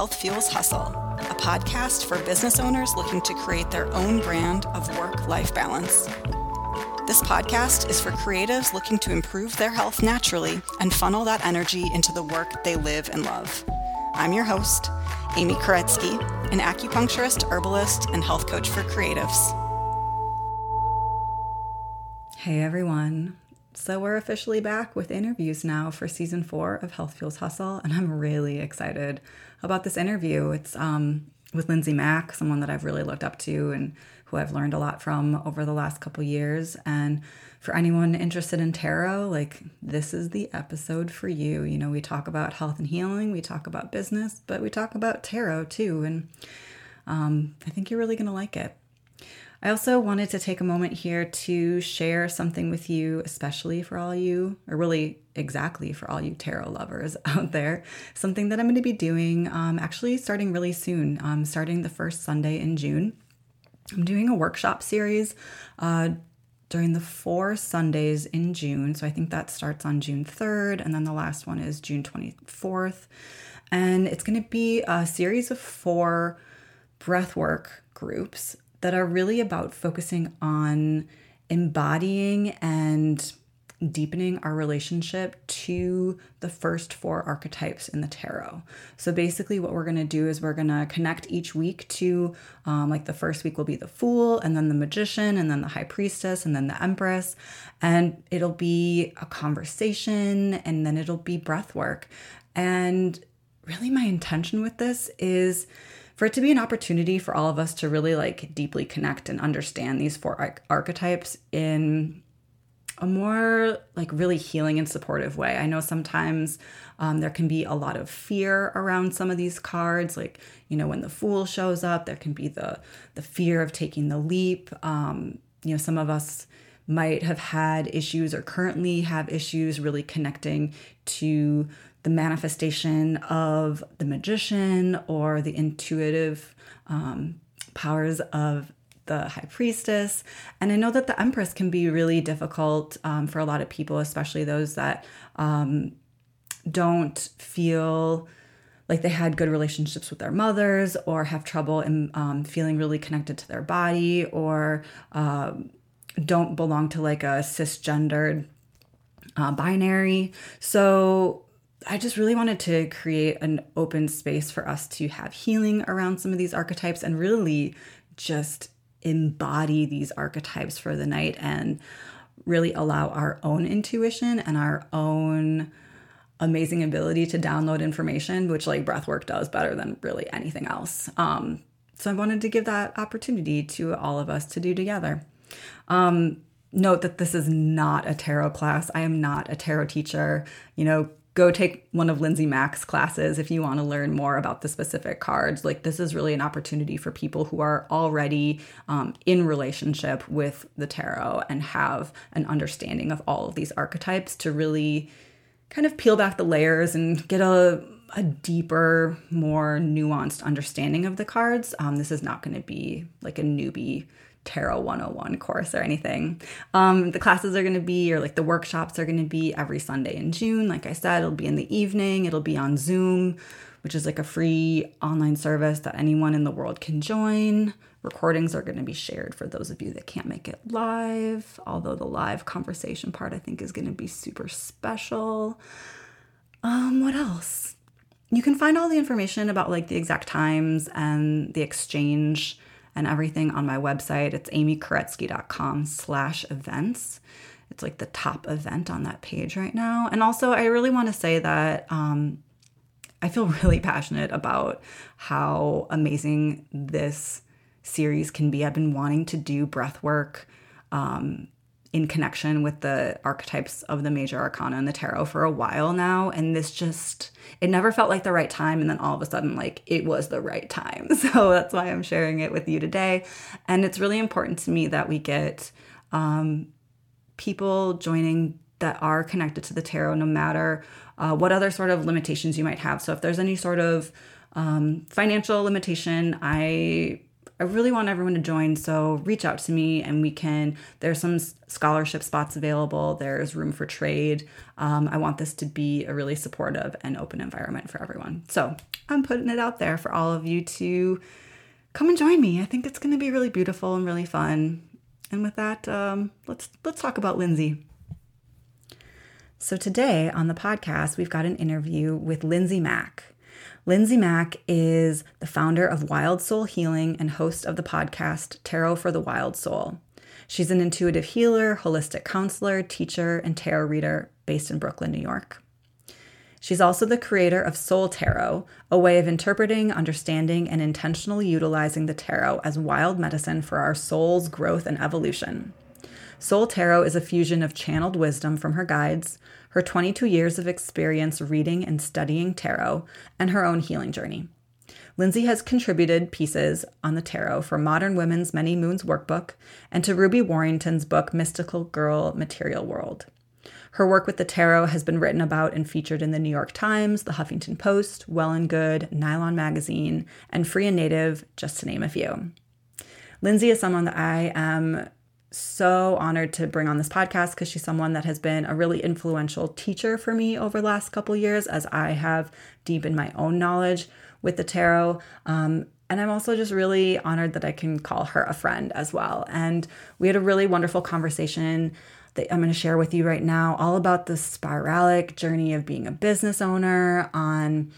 Health Fuels Hustle, a podcast for business owners looking to create their own brand of work life balance. This podcast is for creatives looking to improve their health naturally and funnel that energy into the work they live and love. I'm your host, Amy Koretsky, an acupuncturist, herbalist, and health coach for creatives. Hey everyone. So, we're officially back with interviews now for season four of Health Fuels Hustle, and I'm really excited about this interview. It's um, with Lindsay Mack, someone that I've really looked up to and who I've learned a lot from over the last couple years. And for anyone interested in tarot, like this is the episode for you. You know, we talk about health and healing, we talk about business, but we talk about tarot too. And um, I think you're really going to like it. I also wanted to take a moment here to share something with you, especially for all you, or really exactly for all you tarot lovers out there. Something that I'm going to be doing um, actually starting really soon, um, starting the first Sunday in June. I'm doing a workshop series uh, during the four Sundays in June. So I think that starts on June 3rd, and then the last one is June 24th. And it's going to be a series of four breathwork groups that are really about focusing on embodying and deepening our relationship to the first four archetypes in the tarot. So basically, what we're going to do is we're going to connect each week to, um, like, the first week will be the Fool, and then the Magician, and then the High Priestess, and then the Empress. And it'll be a conversation, and then it'll be breath work. And really, my intention with this is for it to be an opportunity for all of us to really like deeply connect and understand these four arch- archetypes in a more like really healing and supportive way. I know sometimes um, there can be a lot of fear around some of these cards, like you know when the Fool shows up, there can be the the fear of taking the leap. Um, you know, some of us might have had issues or currently have issues really connecting to the manifestation of the magician or the intuitive um, powers of the high priestess. And I know that the empress can be really difficult um, for a lot of people, especially those that um, don't feel like they had good relationships with their mothers or have trouble in um, feeling really connected to their body or um, don't belong to like a cisgendered uh, binary. So I just really wanted to create an open space for us to have healing around some of these archetypes and really just embody these archetypes for the night and really allow our own intuition and our own amazing ability to download information, which like breathwork does better than really anything else. Um, so I wanted to give that opportunity to all of us to do together. Um, note that this is not a tarot class. I am not a tarot teacher. You know, go take one of Lindsay Mack's classes if you want to learn more about the specific cards. Like, this is really an opportunity for people who are already um, in relationship with the tarot and have an understanding of all of these archetypes to really kind of peel back the layers and get a a deeper, more nuanced understanding of the cards. Um, this is not going to be like a newbie Tarot 101 course or anything. Um, the classes are going to be, or like the workshops are going to be every Sunday in June. Like I said, it'll be in the evening, it'll be on Zoom, which is like a free online service that anyone in the world can join. Recordings are going to be shared for those of you that can't make it live, although the live conversation part I think is going to be super special. Um, what else? You can find all the information about like the exact times and the exchange and everything on my website. It's amykoretsky.com slash events. It's like the top event on that page right now. And also, I really want to say that um, I feel really passionate about how amazing this series can be. I've been wanting to do breath work um, in connection with the archetypes of the major arcana and the tarot for a while now and this just it never felt like the right time and then all of a sudden like it was the right time. So that's why i'm sharing it with you today. And it's really important to me that we get um, people joining that are connected to the tarot no matter uh, what other sort of limitations you might have. So if there's any sort of um, financial limitation i I really want everyone to join. So reach out to me and we can, there's some scholarship spots available. There's room for trade. Um, I want this to be a really supportive and open environment for everyone. So I'm putting it out there for all of you to come and join me. I think it's going to be really beautiful and really fun. And with that, um, let's let's talk about Lindsay. So today on the podcast, we've got an interview with Lindsay Mack. Lindsay Mack is the founder of Wild Soul Healing and host of the podcast Tarot for the Wild Soul. She's an intuitive healer, holistic counselor, teacher, and tarot reader based in Brooklyn, New York. She's also the creator of Soul Tarot, a way of interpreting, understanding, and intentionally utilizing the tarot as wild medicine for our soul's growth and evolution. Soul Tarot is a fusion of channeled wisdom from her guides, her 22 years of experience reading and studying tarot, and her own healing journey. Lindsay has contributed pieces on the tarot for Modern Women's Many Moons workbook and to Ruby Warrington's book Mystical Girl Material World. Her work with the tarot has been written about and featured in the New York Times, the Huffington Post, Well and Good, Nylon Magazine, and Free and Native, just to name a few. Lindsay is someone that I am so honored to bring on this podcast because she's someone that has been a really influential teacher for me over the last couple years as I have deepened my own knowledge with the tarot. Um, and I'm also just really honored that I can call her a friend as well. And we had a really wonderful conversation that I'm going to share with you right now, all about the spiralic journey of being a business owner, on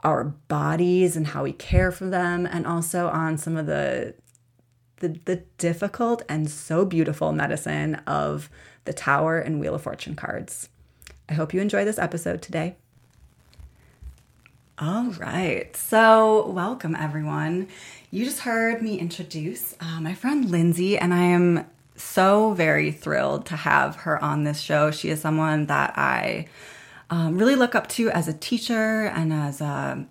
our bodies and how we care for them, and also on some of the the, the difficult and so beautiful medicine of the Tower and Wheel of Fortune cards. I hope you enjoy this episode today. All right, so welcome everyone. You just heard me introduce uh, my friend Lindsay, and I am so very thrilled to have her on this show. She is someone that I um, really look up to as a teacher and as a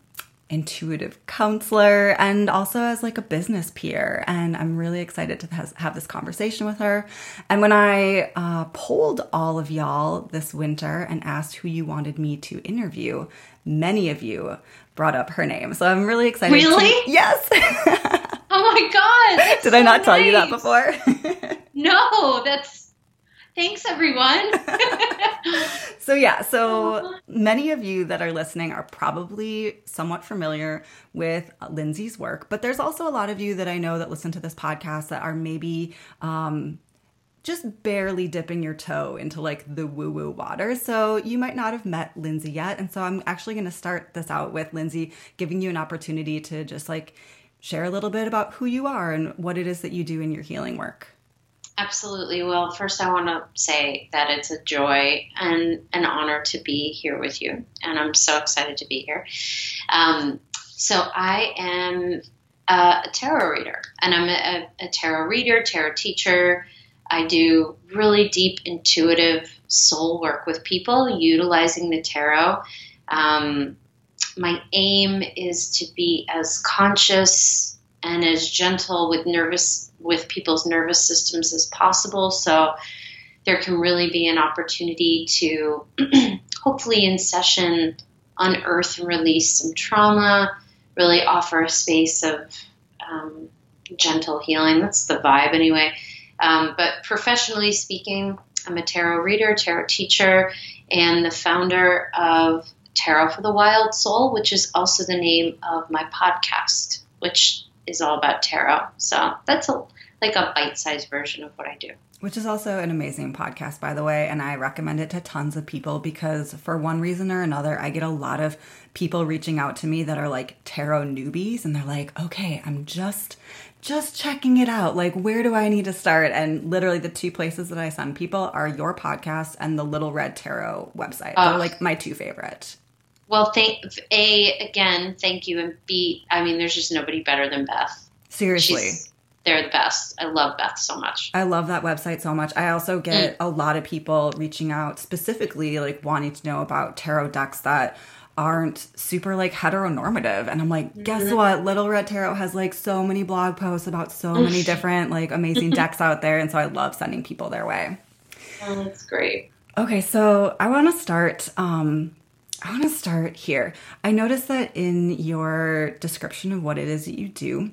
intuitive counselor and also as like a business peer. And i'm really excited to have this conversation with her. And when i uh, polled all of y'all this winter and asked who you wanted me to interview many of you brought up her name. So i'm really excited really? To- yes. Oh my god did so i not nice. tell you that before? No that's Thanks, everyone. so, yeah, so many of you that are listening are probably somewhat familiar with Lindsay's work, but there's also a lot of you that I know that listen to this podcast that are maybe um, just barely dipping your toe into like the woo woo water. So you might not have met Lindsay yet. And so I'm actually going to start this out with Lindsay giving you an opportunity to just like share a little bit about who you are and what it is that you do in your healing work. Absolutely. Well, first, I want to say that it's a joy and an honor to be here with you. And I'm so excited to be here. Um, so, I am a, tarot reader, and I'm a, a tarot reader, tarot teacher. I do really deep, intuitive soul work with people utilizing the tarot. Um, my aim is to be as conscious and as gentle with nervous with people's nervous systems as possible. So there can really be an opportunity to hopefully in session unearth and release some trauma, really offer a space of um, gentle healing. That's the vibe anyway. Um, but professionally speaking, I'm a tarot reader, tarot teacher, and the founder of Tarot for the Wild Soul, which is also the name of my podcast, which is all about tarot. So that's a like a bite-sized version of what I do. Which is also an amazing podcast, by the way, and I recommend it to tons of people because for one reason or another, I get a lot of people reaching out to me that are like tarot newbies, and they're like, "Okay, I'm just." just checking it out. Like, where do I need to start? And literally, the two places that I send people are your podcast and the Little Red Tarot website. They're like my two favorite. Well, thank a again, thank you, and b. I mean, there's just nobody better than Beth. Seriously, She's, they're the best. I love Beth so much. I love that website so much. I also get mm. a lot of people reaching out specifically like wanting to know about tarot decks that aren't super like heteronormative and i'm like guess mm-hmm. what little red tarot has like so many blog posts about so many different like amazing decks out there and so i love sending people their way oh, that's great okay so i want to start um i want to start here i noticed that in your description of what it is that you do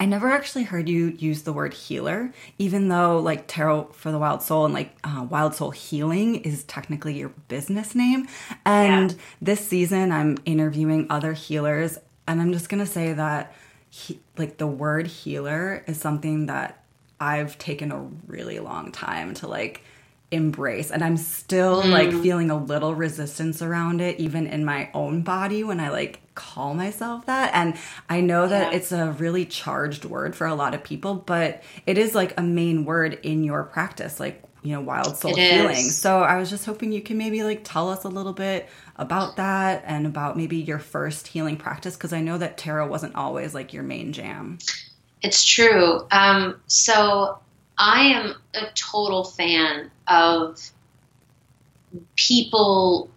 I never actually heard you use the word healer, even though like Tarot for the Wild Soul and like uh, Wild Soul Healing is technically your business name. And yeah. this season, I'm interviewing other healers, and I'm just gonna say that he, like the word healer is something that I've taken a really long time to like embrace and i'm still mm. like feeling a little resistance around it even in my own body when i like call myself that and i know that yeah. it's a really charged word for a lot of people but it is like a main word in your practice like you know wild soul it healing is. so i was just hoping you can maybe like tell us a little bit about that and about maybe your first healing practice because i know that tarot wasn't always like your main jam it's true um, so I am a total fan of people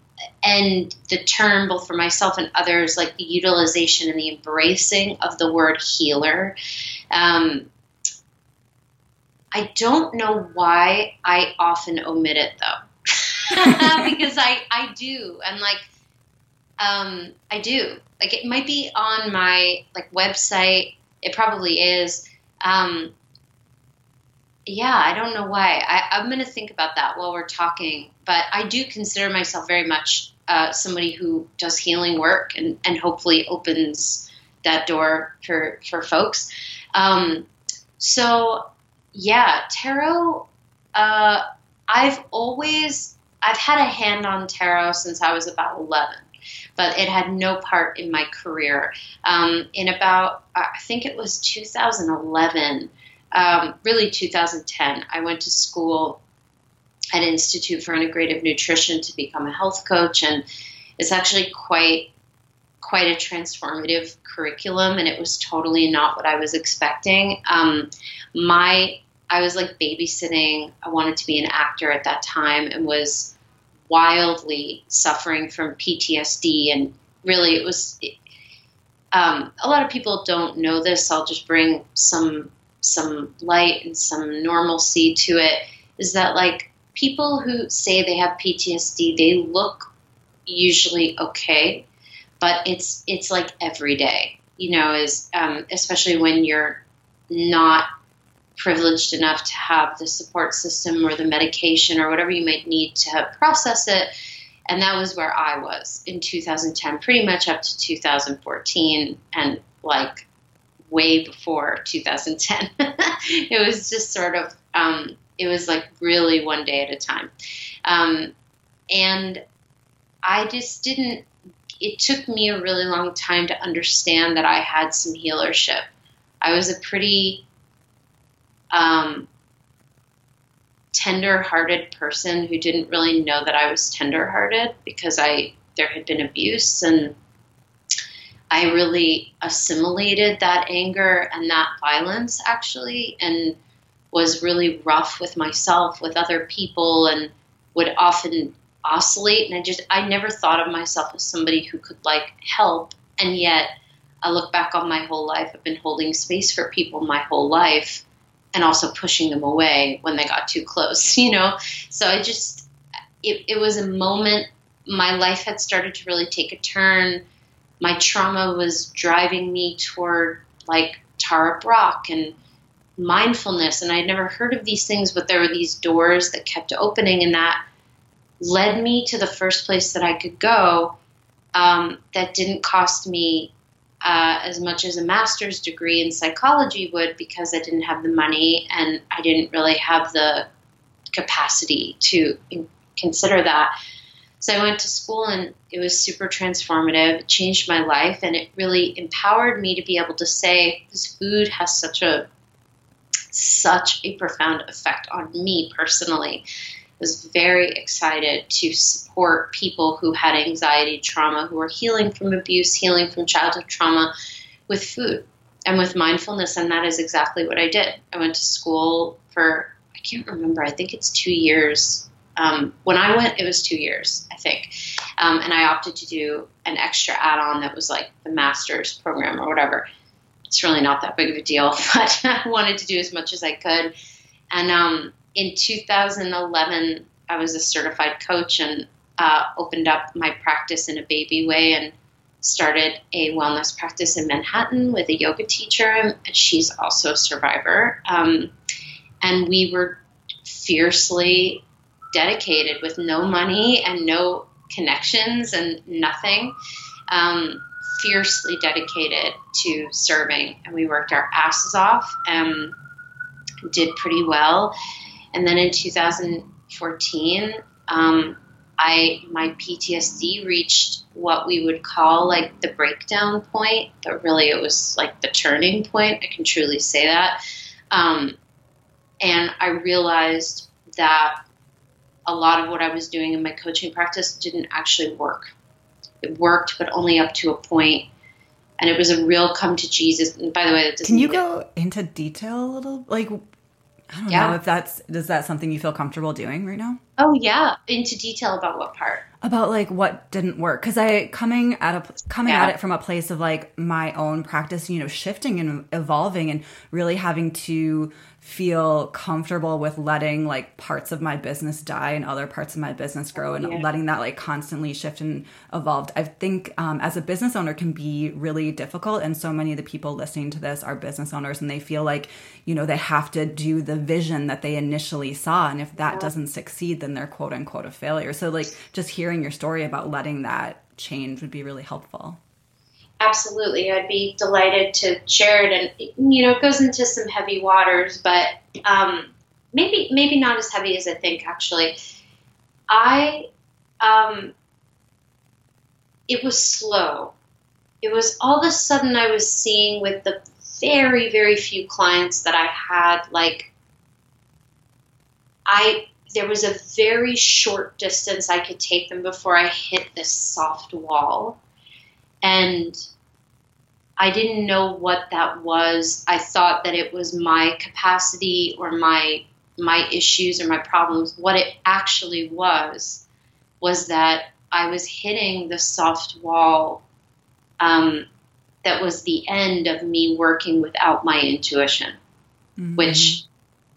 and the term, both for myself and others, like the utilization and the embracing of the word healer. Um, I don't know why I often omit it though, because I, I do. And like, um, I do. Like, it might be on my like website. It probably is. Um, yeah, I don't know why. I, am going to think about that while we're talking. But I do consider myself very much uh, somebody who does healing work and, and hopefully opens that door for for folks. Um, so yeah, tarot. Uh, I've always I've had a hand on tarot since I was about eleven, but it had no part in my career. Um, in about I think it was 2011 um, really 2010, I went to school at Institute for Integrative Nutrition to become a health coach, and it's actually quite quite a transformative curriculum, and it was totally not what I was expecting. Um, my I was like babysitting. I wanted to be an actor at that time, and was wildly suffering from PTSD, and really it was. um, a lot of people don't know this. I'll just bring some some light and some normalcy to it is that like people who say they have PTSD, they look usually okay, but it's it's like every day, you know, is um, especially when you're not privileged enough to have the support system or the medication or whatever you might need to process it. And that was where I was in 2010, pretty much up to 2014, and like way before 2010. it was just sort of, um, it was like really one day at a time. Um, and I just didn't, it took me a really long time to understand that I had some healership. I was a pretty um, tender hearted person who didn't really know that I was tender hearted because I, there had been abuse and I really assimilated that anger and that violence actually, and was really rough with myself, with other people, and would often oscillate. And I just, I never thought of myself as somebody who could like help. And yet, I look back on my whole life, I've been holding space for people my whole life and also pushing them away when they got too close, you know? So I just, it, it was a moment, my life had started to really take a turn my trauma was driving me toward like Tara Brach and mindfulness. And I'd never heard of these things, but there were these doors that kept opening, and that led me to the first place that I could go um, that didn't cost me uh, as much as a master's degree in psychology would because I didn't have the money and I didn't really have the capacity to consider that. So I went to school and it was super transformative. It changed my life and it really empowered me to be able to say this food has such a such a profound effect on me personally. I was very excited to support people who had anxiety, trauma, who were healing from abuse, healing from childhood trauma with food and with mindfulness. And that is exactly what I did. I went to school for, I can't remember, I think it's two years um, when I went, it was two years, I think, um, and I opted to do an extra add-on that was like the master's program or whatever. It's really not that big of a deal, but I wanted to do as much as I could. And um, in 2011, I was a certified coach and uh, opened up my practice in a baby way and started a wellness practice in Manhattan with a yoga teacher, and she's also a survivor. Um, and we were fiercely dedicated with no money and no connections and nothing. Um, fiercely dedicated to serving, and we worked our asses off and did pretty well. And then in 2014, um, I my PTSD reached what we would call like the breakdown point, but really it was like the turning point. I can truly say that. Um, and I realized that a lot of what I was doing in my coaching practice didn't actually work. It worked, but only up to a point, and it was a real come to Jesus. And by the way, can you go into detail a little? Like, I don't yeah. know if that's is that something you feel comfortable doing right now? Oh yeah, into detail about what part? About like what didn't work because I coming at a coming yeah. at it from a place of like my own practice, you know, shifting and evolving and really having to feel comfortable with letting like parts of my business die and other parts of my business grow and yeah. letting that like constantly shift and evolve. I think um, as a business owner can be really difficult. And so many of the people listening to this are business owners and they feel like, you know, they have to do the vision that they initially saw. And if that yeah. doesn't succeed, then they're quote unquote a failure. So like just hearing your story about letting that change would be really helpful absolutely, I'd be delighted to share it. And you know, it goes into some heavy waters, but um, maybe maybe not as heavy as I think. Actually, I um, it was slow. It was all of a sudden I was seeing with the very very few clients that I had like I there was a very short distance I could take them before I hit this soft wall. And I didn't know what that was. I thought that it was my capacity or my my issues or my problems. What it actually was was that I was hitting the soft wall um, that was the end of me working without my intuition, mm-hmm. which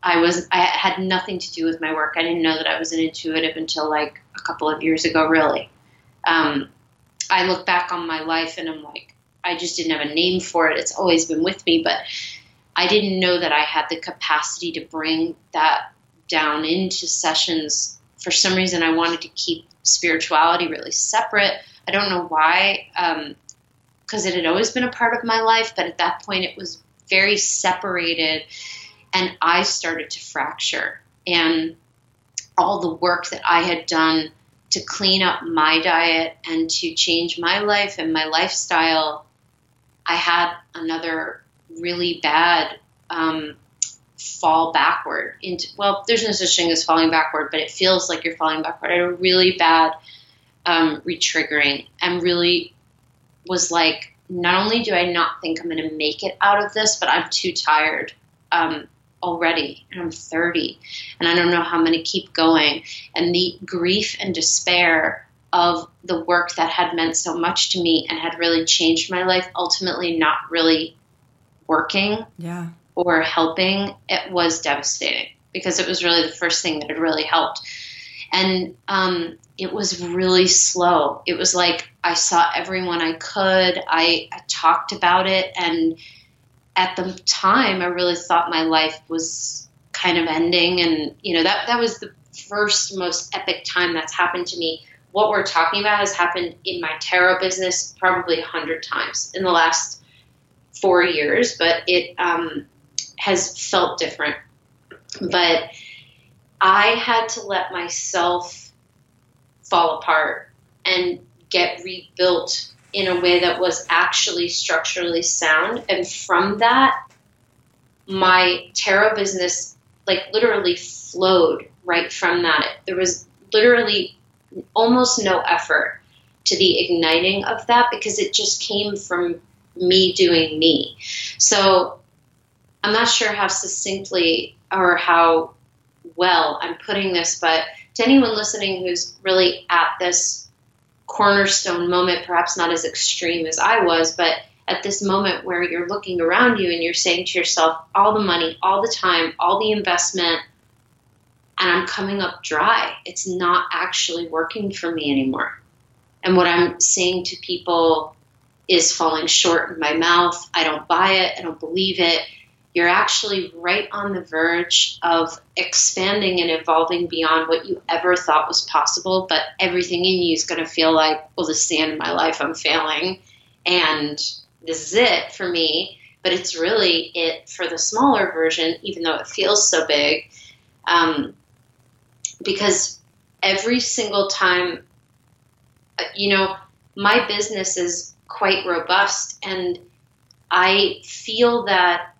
I was I had nothing to do with my work. I didn't know that I was an intuitive until like a couple of years ago, really. Um, I look back on my life and I'm like, I just didn't have a name for it. It's always been with me, but I didn't know that I had the capacity to bring that down into sessions. For some reason, I wanted to keep spirituality really separate. I don't know why, because um, it had always been a part of my life, but at that point, it was very separated, and I started to fracture. And all the work that I had done to clean up my diet and to change my life and my lifestyle I had another really bad um, fall backward into well there's no such thing as falling backward but it feels like you're falling backward. I had a really bad um, retriggering and really was like not only do i not think i'm going to make it out of this but i'm too tired um, already and i'm 30 and i don't know how i'm going to keep going. And the grief and despair of the work that had meant so much to me and had really changed my life ultimately not really working yeah. or helping it was devastating because it was really the first thing that had really helped. And um, it was really slow. It was like i saw everyone i could. I, I talked about it and at the time i really thought my life was kind of ending and you know that that was the first most epic time that's happened to me what we're talking about has happened in my tarot business probably a hundred times in the last four years, but it um, has felt different. But I had to let myself fall apart and get rebuilt in a way that was actually structurally sound. And from that, my tarot business, like, literally flowed right from that. There was literally almost no effort to the igniting of that because it just came from me doing me. So I'm not sure how succinctly or how well I'm putting this, but to anyone listening who's really at this cornerstone moment, perhaps not as extreme as I was, but at this moment where you're looking around you and you're saying to yourself, all the money, all the time, all the investment, and I'm coming up dry. It's not actually working for me anymore. And what I'm saying to people is falling short in my mouth. I don't buy it. I don't believe it. You're actually right on the verge of expanding and evolving beyond what you ever thought was possible. But everything in you is going to feel like, well, this is the end of my life. I'm failing. And this is it for me. But it's really it for the smaller version, even though it feels so big. Um, because every single time, uh, you know, my business is quite robust and I feel that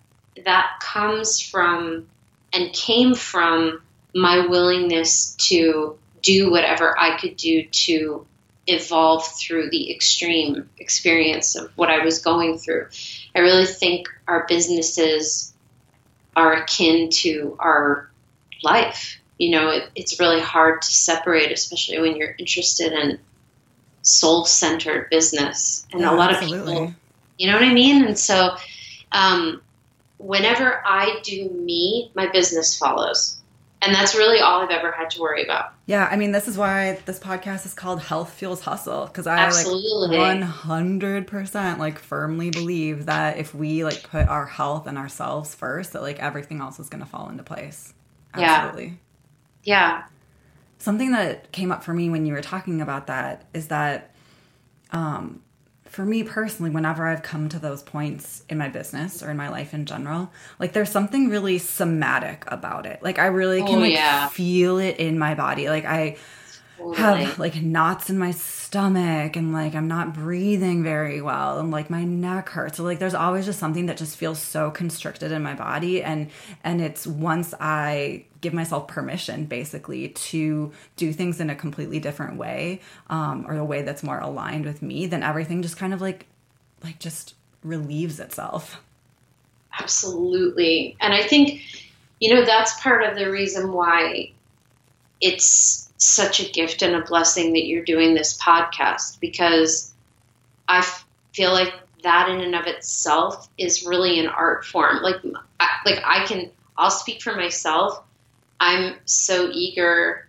that comes from and came from my willingness to do whatever I could do to evolve through the extreme experience of what I was going through. I really think our businesses are akin to our life. You know, it, it's really hard to separate, especially when you're interested in soul centered business. And yeah, a lot absolutely. of people, you know what I mean? And so, um, whenever I do me, my business follows. And that's really all I've ever had to worry about. Yeah, I mean, this is why this podcast is called Health Fuels Hustle because I Absolutely. like 100% like firmly believe that if we like put our health and ourselves first, that like everything else is going to fall into place. Absolutely. Yeah. Yeah. Something that came up for me when you were talking about that is that um for me personally, whenever I've come to those points in my business or in my life in general, like there's something really somatic about it. Like I really can oh, like yeah. feel it in my body. Like I totally. have like knots in my stomach and like I'm not breathing very well and like my neck hurts. So like there's always just something that just feels so constricted in my body and and it's once I give myself permission basically to do things in a completely different way um, or the way that's more aligned with me then everything just kind of like like just relieves itself absolutely and i think you know that's part of the reason why it's such a gift and a blessing that you're doing this podcast because I feel like that in and of itself is really an art form. Like, I, like I can, I'll speak for myself. I'm so eager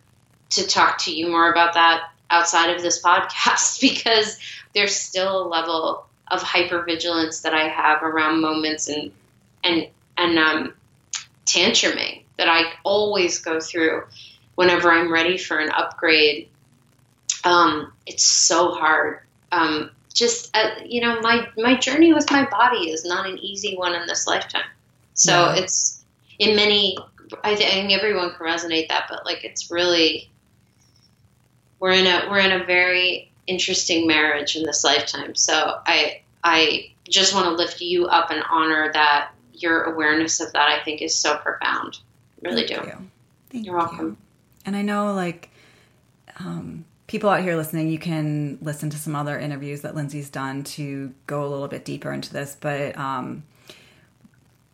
to talk to you more about that outside of this podcast because there's still a level of hypervigilance that I have around moments and and and um, tantruming that I always go through whenever I'm ready for an upgrade. Um, it's so hard. Um, just uh, you know, my my journey with my body is not an easy one in this lifetime. So yeah. it's in many. I think everyone can resonate that, but like it's really we're in a we're in a very interesting marriage in this lifetime. So I I just want to lift you up and honor that your awareness of that. I think is so profound. Really Thank do. You. Thank You're welcome. You. And I know like um, people out here listening, you can listen to some other interviews that Lindsay's done to go a little bit deeper into this, but um,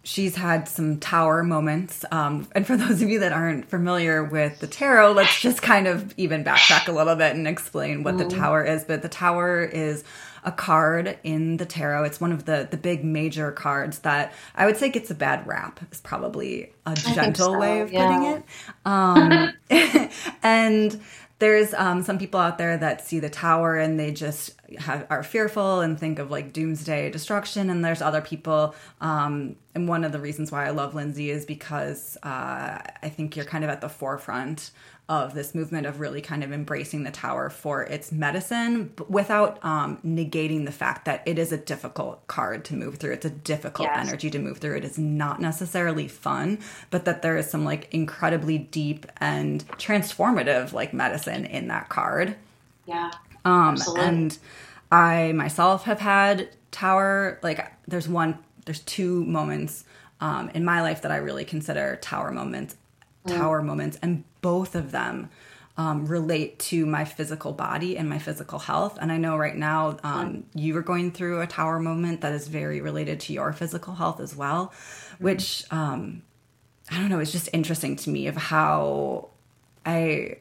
she's had some tower moments. Um, and for those of you that aren't familiar with the tarot, let's just kind of even backtrack a little bit and explain what the tower is. But the tower is a card in the tarot. It's one of the the big major cards that I would say gets a bad rap. Is probably a gentle so, way of yeah. putting it. Um, and there's um, some people out there that see the tower and they just have, are fearful and think of like doomsday destruction. And there's other people. Um, and one of the reasons why I love Lindsay is because uh, I think you're kind of at the forefront of this movement of really kind of embracing the tower for its medicine without um, negating the fact that it is a difficult card to move through. It's a difficult yes. energy to move through. It is not necessarily fun, but that there is some like incredibly deep and transformative like medicine in that card. Yeah. Um, absolutely. and I myself have had tower like there's one there's two moments um, in my life that I really consider tower moments mm. tower moments and both of them um, relate to my physical body and my physical health. And I know right now um, you are going through a tower moment that is very related to your physical health as well, mm-hmm. which um, I don't know, it's just interesting to me of how I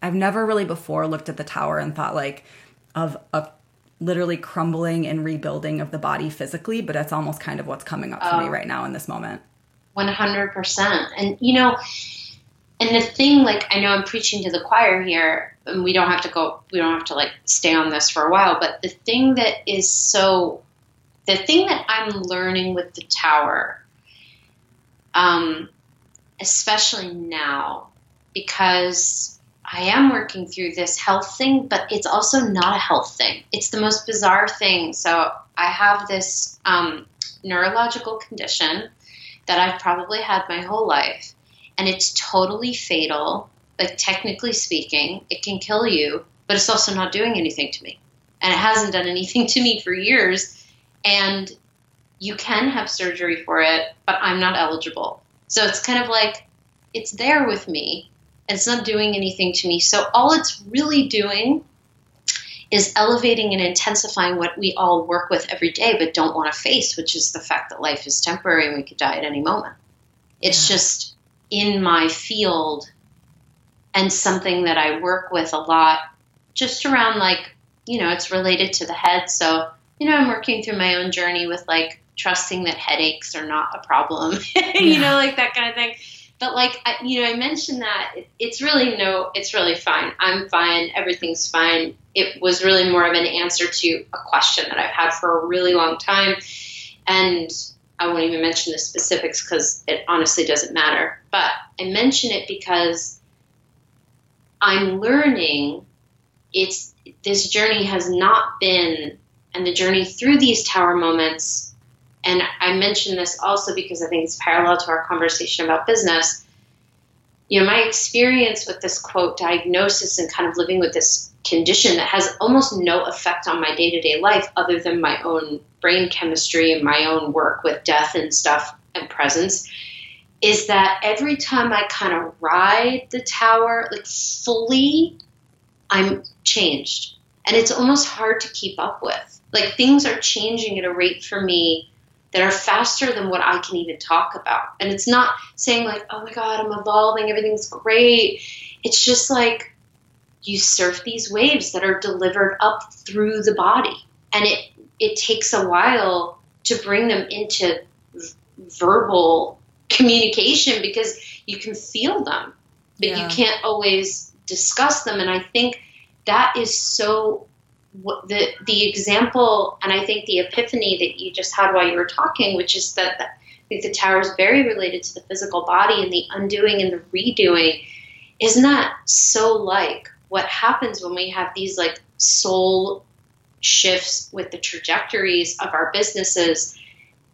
I've never really before looked at the tower and thought like of a literally crumbling and rebuilding of the body physically, but that's almost kind of what's coming up for me oh. right now in this moment. 100%. And you know, and the thing, like, I know I'm preaching to the choir here, and we don't have to go we don't have to like stay on this for a while but the thing that is so the thing that i'm learning with the tower um, especially now because i am working through this health thing but it's also not a health thing. It's the most bizarre thing. So i have this um, neurological condition that i've probably had my whole life and it's totally fatal like technically speaking, it can kill you, but it's also not doing anything to me. And it hasn't done anything to me for years. And you can have surgery for it, but I'm not eligible. So it's kind of like it's there with me. And it's not doing anything to me. So all it's really doing is elevating and intensifying what we all work with every day but don't want to face, which is the fact that life is temporary and we could die at any moment. It's yeah. just in my field and something that I work with a lot just around like, you know, it's related to the head. So, you know, I'm working through my own journey with like trusting that headaches are not a problem, you know, like that kind of thing. But like, I, you know, I mentioned that it's really no, it's really fine. I'm fine. Everything's fine. It was really more of an answer to a question that I've had for a really long time. And I won't even mention the specifics because it honestly doesn't matter. But I mention it because I'm learning it's this journey has not been and the journey through these tower moments and I mention this also because I think it's parallel to our conversation about business. You know, my experience with this quote diagnosis and kind of living with this condition that has almost no effect on my day to day life other than my own brain chemistry and my own work with death and stuff and presence is that every time I kind of ride the tower, like fully, I'm changed. And it's almost hard to keep up with. Like things are changing at a rate for me that are faster than what I can even talk about. And it's not saying like, oh my God, I'm evolving, everything's great. It's just like you surf these waves that are delivered up through the body. And it it takes a while to bring them into verbal communication because you can feel them, but yeah. you can't always discuss them. And I think that is so the the example, and I think the epiphany that you just had while you were talking, which is that the, I think the tower is very related to the physical body and the undoing and the redoing. Isn't that so like what happens when we have these like soul shifts with the trajectories of our businesses?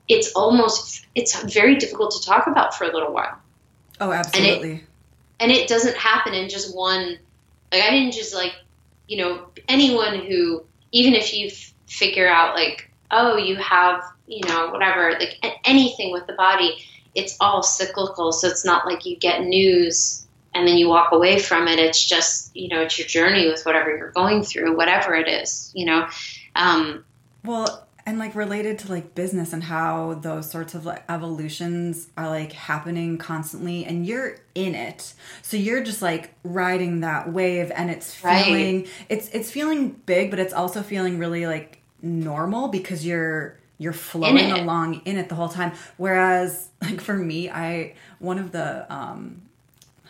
It's almost it's very difficult to talk about for a little while. Oh, absolutely. And it, and it doesn't happen in just one. Like I didn't just like, you know, anyone who even if you f- figure out like, oh, you have, you know, whatever, like anything with the body, it's all cyclical. So it's not like you get news and then you walk away from it. It's just, you know, it's your journey with whatever you're going through, whatever it is, you know. Um, well, and like related to like business and how those sorts of like evolutions are like happening constantly and you're in it so you're just like riding that wave and it's feeling right. it's it's feeling big but it's also feeling really like normal because you're you're flowing in along in it the whole time whereas like for me i one of the um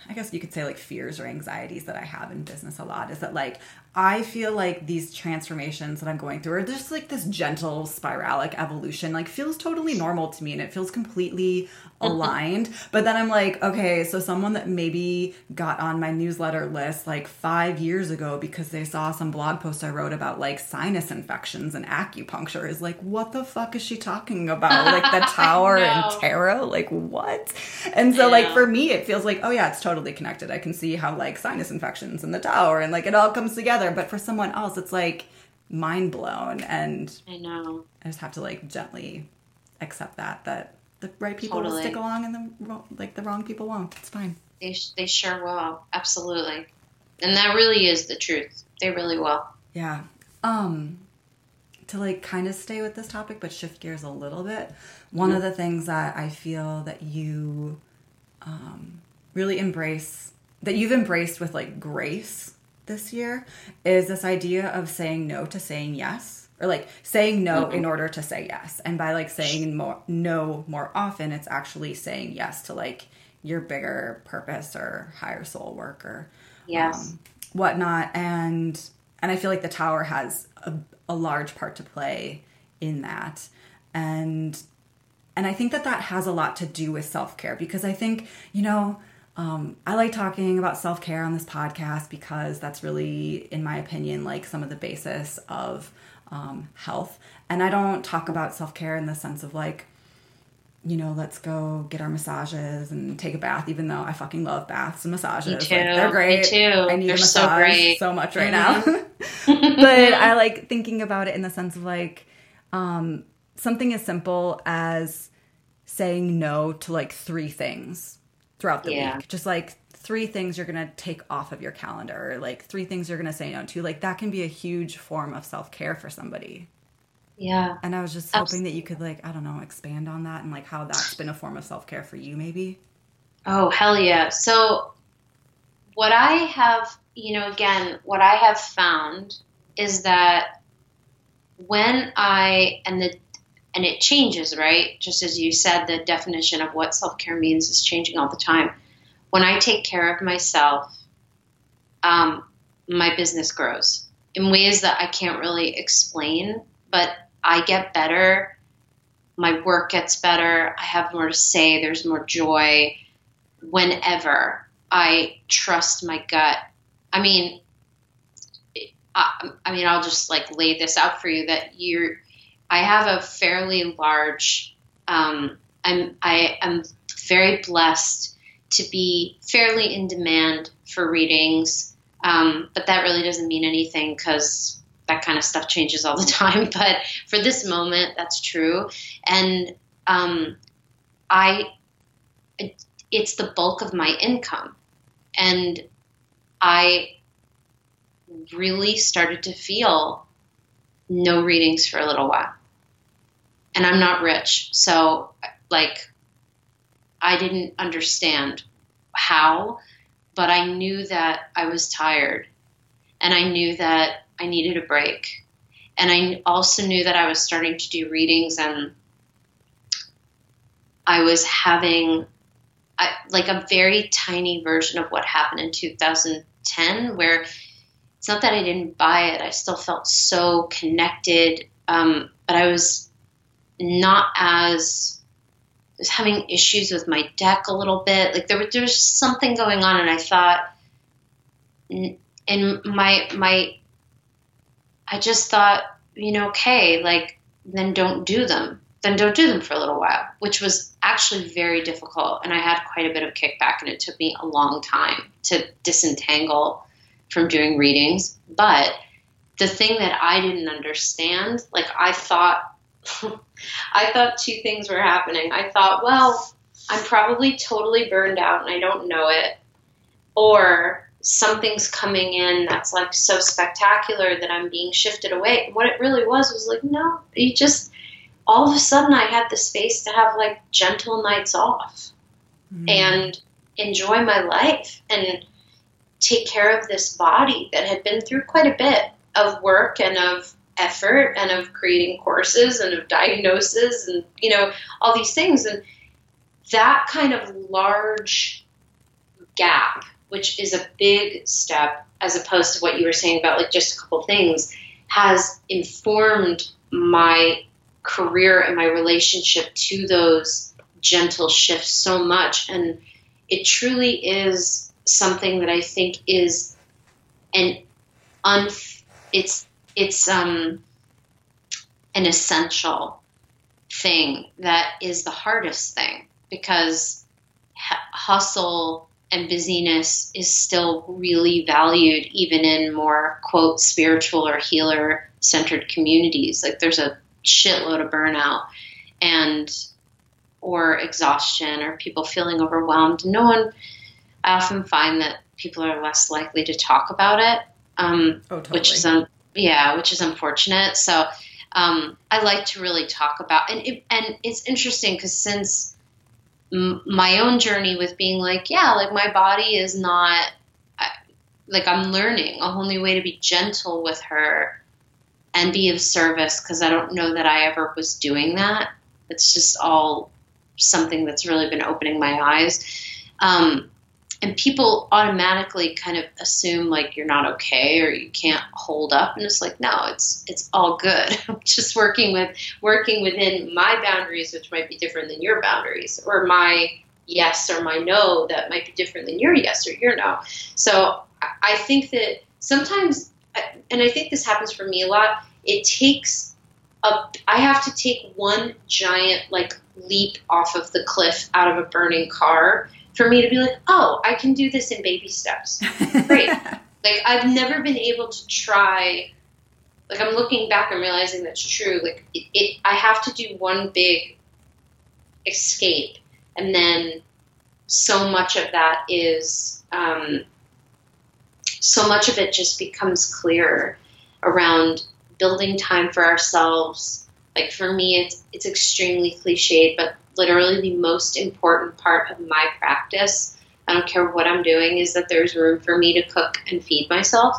I guess you could say like fears or anxieties that I have in business a lot is that like I feel like these transformations that I'm going through are just like this gentle spiralic evolution, like feels totally normal to me and it feels completely aligned. but then I'm like, okay, so someone that maybe got on my newsletter list like five years ago because they saw some blog post I wrote about like sinus infections and acupuncture is like, what the fuck is she talking about? Like the tower and tarot? Like what? And so, like, for me, it feels like, oh yeah, it's totally connected. I can see how like sinus infections and the tower and like it all comes together together. But for someone else, it's like mind blown. And I know. I just have to like gently accept that, that the right people totally. will stick along and the like the wrong people won't. It's fine. They, they sure will. Absolutely. And that really is the truth. They really will. Yeah. Um, to like kind of stay with this topic but shift gears a little bit one mm-hmm. of the things that i feel that you um, really embrace that you've embraced with like grace this year is this idea of saying no to saying yes or like saying no mm-hmm. in order to say yes and by like saying more no more often it's actually saying yes to like your bigger purpose or higher soul work or yes um, whatnot, and and I feel like the tower has a, a large part to play in that, and and I think that that has a lot to do with self care because I think you know. Um, I like talking about self care on this podcast because that's really, in my opinion, like some of the basis of um, health. And I don't talk about self care in the sense of like, you know, let's go get our massages and take a bath, even though I fucking love baths and massages. Me too. Like, they're great. Me too. I need they're a massage so, so, much right mm-hmm. now. but I like thinking about it in the sense of like um, something as simple as saying no to like three things throughout the Yeah. week. Just like three things you're going to take off of your calendar, or like three things you're going to say no to. Like that can be a huge form of self care for somebody. Yeah. And I was just Abs- hoping that you could like, I don't know, expand on that and like how that's been a form of self care for you maybe. Oh, hell yeah. So, what I have, you know, again, what I have found is that when I, and the, and it changes, right? Just as you said, the definition of what self care means is changing all the time. When I take care of myself, um, my business grows in ways that I can't really explain, but I get better. My work gets better. I have more to say. There's more joy whenever I trust my gut. I mean, I, I mean, I'll just like lay this out for you that you're. I have a fairly large. Um, I'm I am very blessed to be fairly in demand for readings, um, but that really doesn't mean anything because that kind of stuff changes all the time. But for this moment, that's true, and um, I it's the bulk of my income. And I really started to feel no readings for a little while. And I'm not rich. So, like, I didn't understand how, but I knew that I was tired. And I knew that I needed a break. And I also knew that I was starting to do readings and I was having I, like a very tiny version of what happened in 2010, where it's not that I didn't buy it, I still felt so connected, um, but I was not as was having issues with my deck a little bit. Like there, there was something going on, and I thought, and my my, I just thought, you know, okay, like then don't do them then don't do them for a little while, which was actually very difficult. And I had quite a bit of kickback, and it took me a long time to disentangle from doing readings. But the thing that I didn't understand, like I thought, I thought two things were happening. I thought, well, I'm probably totally burned out and I don't know it, or something's coming in that's like so spectacular that I'm being shifted away. And what it really was was like, no, you just all of a sudden I had the space to have like gentle nights off mm. and enjoy my life and take care of this body that had been through quite a bit of work and of effort and of creating courses and of diagnosis and you know all these things and that kind of large gap which is a big step as opposed to what you were saying about like just a couple things has informed my career and my relationship to those gentle shifts so much. And it truly is something that I think is an un it's it's um an essential thing that is the hardest thing because hustle and busyness is still really valued even in more quote spiritual or healer centered communities like there's a shitload of burnout and or exhaustion or people feeling overwhelmed. No one. I often find that people are less likely to talk about it, um, oh, totally. which is un- yeah, which is unfortunate. So um, I like to really talk about and it, and it's interesting because since m- my own journey with being like yeah, like my body is not like I'm learning a whole new way to be gentle with her and be of service because I don't know that I ever was doing that. It's just all something that's really been opening my eyes. Um, and people automatically kind of assume like you're not okay or you can't hold up. And it's like no it's it's all good. I'm just working with working within my boundaries which might be different than your boundaries or my yes or my no that might be different than your yes or your no. So i think that sometimes and i think this happens for me a lot it takes a i have to take one giant like leap off of the cliff out of a burning car for me to be like, oh, I can do this in baby steps. Great. like I've never been able to try. Like I'm looking back and realizing that's true. Like it, it I have to do one big escape, and then so much of that is. Um, so much of it just becomes clearer around building time for ourselves. Like for me, it's it's extremely cliched, but literally the most important part of my practice. I don't care what I'm doing, is that there's room for me to cook and feed myself.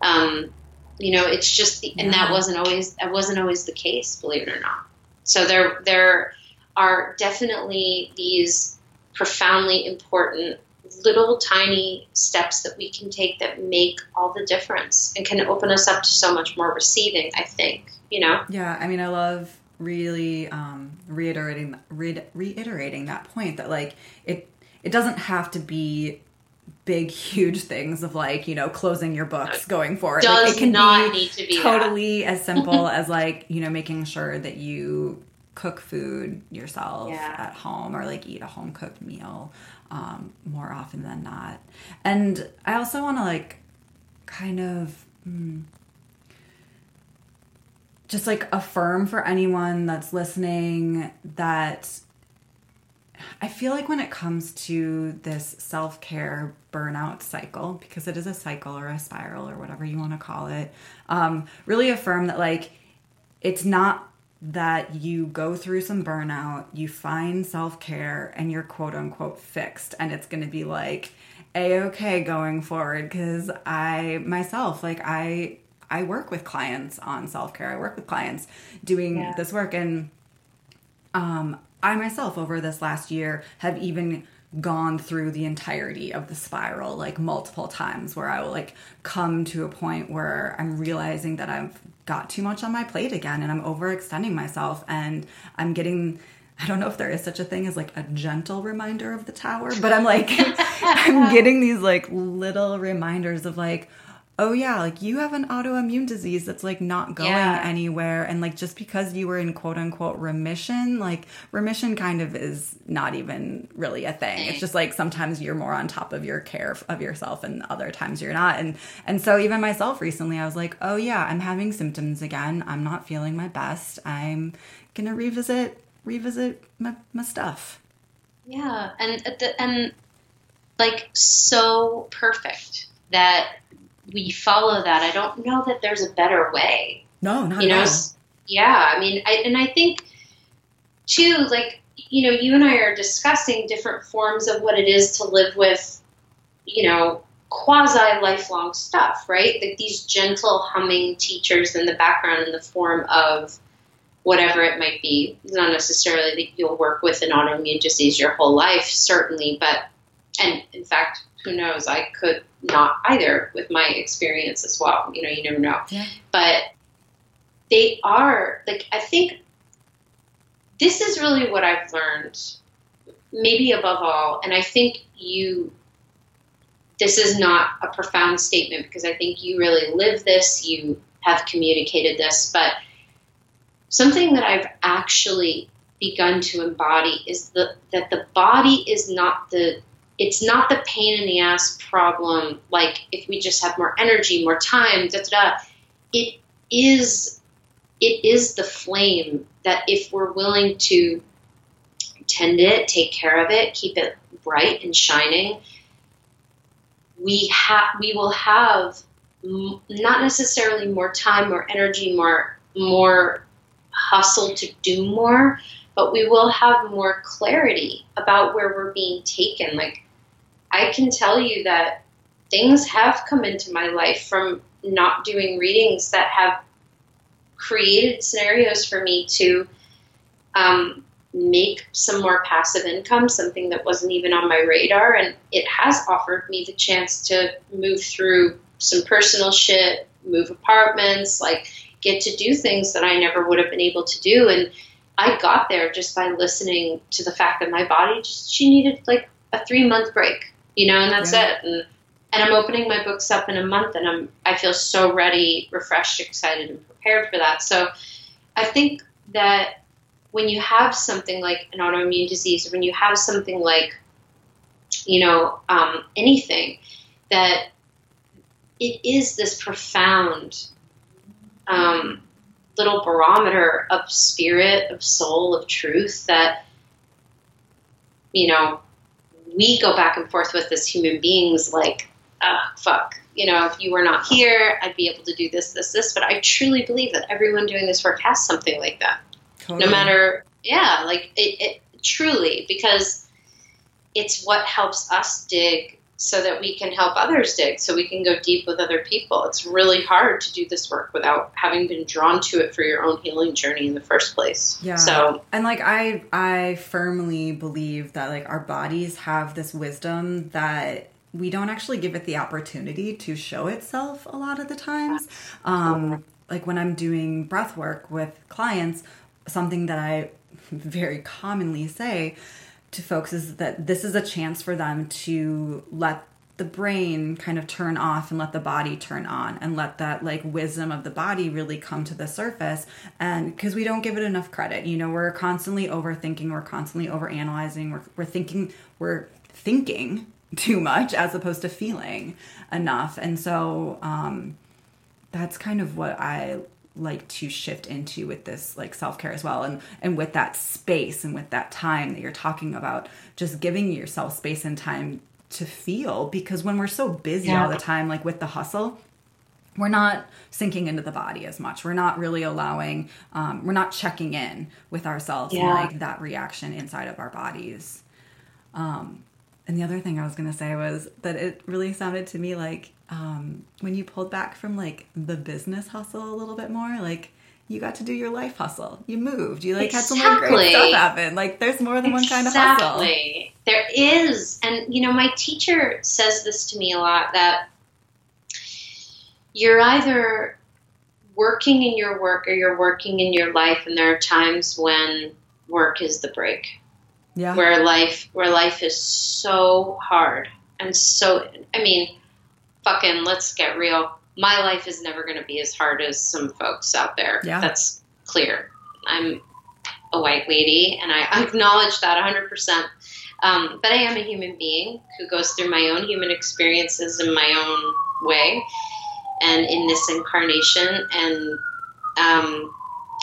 Um, you know, it's just, the, and that wasn't always that wasn't always the case, believe it or not. So there there are definitely these profoundly important little tiny steps that we can take that make all the difference and can open us up to so much more receiving. I think, you know. Yeah, I mean, I love really um, reiterating re- reiterating that point that like it it doesn't have to be big huge things of like you know closing your books going forward. Does like, it can not be, need to be totally as simple as like you know making sure that you cook food yourself yeah. at home or like eat a home cooked meal um, more often than not. And i also want to like kind of mm, just like affirm for anyone that's listening that I feel like when it comes to this self care burnout cycle, because it is a cycle or a spiral or whatever you want to call it, um, really affirm that like it's not that you go through some burnout, you find self care, and you're quote unquote fixed, and it's going to be like a okay going forward. Because I myself, like, I I work with clients on self care. I work with clients doing yeah. this work, and um, I myself over this last year have even gone through the entirety of the spiral like multiple times where I will like come to a point where I'm realizing that I've got too much on my plate again and I'm overextending myself and I'm getting I don't know if there is such a thing as like a gentle reminder of the tower, but I'm like I'm getting these like little reminders of like oh yeah, like you have an autoimmune disease that's like not going yeah. anywhere. And like just because you were in quote unquote remission, like remission kind of is not even really a thing. It's just like sometimes you're more on top of your care of yourself and other times you're not. And and so even myself recently I was like, oh yeah, I'm having symptoms again. I'm not feeling my best. I'm gonna revisit revisit my, my stuff. Yeah. And uh, the, and like so perfect that we follow that. I don't know that there's a better way. No, not you know. All. Yeah, I mean, I, and I think too, like you know, you and I are discussing different forms of what it is to live with, you know, quasi lifelong stuff, right? Like these gentle humming teachers in the background in the form of whatever it might be. Not necessarily that you'll work with an autoimmune disease your whole life, certainly, but and in fact, who knows? I could not either with my experience as well. You know, you never know. Yeah. But they are like I think this is really what I've learned, maybe above all, and I think you. This is not a profound statement because I think you really live this. You have communicated this, but something that I've actually begun to embody is the, that the body is not the it's not the pain in the ass problem like if we just have more energy more time da, da, da. it is it is the flame that if we're willing to tend it take care of it keep it bright and shining we have we will have m- not necessarily more time more energy more more hustle to do more but we will have more clarity about where we're being taken like I can tell you that things have come into my life from not doing readings that have created scenarios for me to um, make some more passive income, something that wasn't even on my radar. And it has offered me the chance to move through some personal shit, move apartments, like get to do things that I never would have been able to do. And I got there just by listening to the fact that my body just, she needed like a three month break, you know, and that's yeah. it. And, and I'm opening my books up in a month and I'm, I feel so ready, refreshed, excited, and prepared for that. So I think that when you have something like an autoimmune disease, or when you have something like, you know, um, anything, that it is this profound um, little barometer of spirit, of soul, of truth that, you know, we go back and forth with as human beings like, ah, fuck, you know, if you were not here, I'd be able to do this, this, this. But I truly believe that everyone doing this work has something like that. Totally. No matter, yeah, like it, it truly, because it's what helps us dig so that we can help others dig, so we can go deep with other people. It's really hard to do this work without having been drawn to it for your own healing journey in the first place. Yeah. So, and like I, I firmly believe that like our bodies have this wisdom that we don't actually give it the opportunity to show itself a lot of the times. Um, like when I'm doing breath work with clients, something that I very commonly say to folks is that this is a chance for them to let the brain kind of turn off and let the body turn on and let that like wisdom of the body really come to the surface. And because we don't give it enough credit you know we're constantly overthinking we're constantly overanalyzing we're, we're thinking we're thinking too much as opposed to feeling enough. And so um that's kind of what i like to shift into with this like self-care as well and and with that space and with that time that you're talking about just giving yourself space and time to feel because when we're so busy yeah. all the time like with the hustle we're not sinking into the body as much we're not really allowing um, we're not checking in with ourselves yeah. and like that reaction inside of our bodies um, and the other thing i was going to say was that it really sounded to me like um, when you pulled back from like the business hustle a little bit more, like you got to do your life hustle. You moved. You like exactly. had some great stuff happen. Like there's more than exactly. one kind of hustle. There is. And you know, my teacher says this to me a lot that you're either working in your work or you're working in your life and there are times when work is the break. Yeah. Where life where life is so hard and so I mean fucking let's get real. My life is never going to be as hard as some folks out there. Yeah. That's clear. I'm a white lady and I acknowledge that 100%. Um, but I am a human being who goes through my own human experiences in my own way and in this incarnation. And um,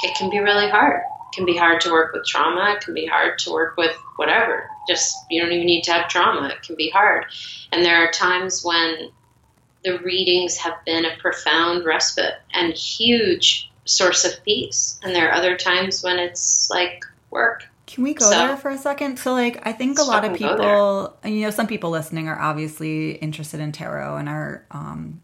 it can be really hard. It can be hard to work with trauma. It can be hard to work with whatever. Just, you don't even need to have trauma. It can be hard. And there are times when the readings have been a profound respite and huge source of peace. And there are other times when it's like work. Can we go so, there for a second? So, like, I think a lot of people, you know, some people listening are obviously interested in tarot and are um,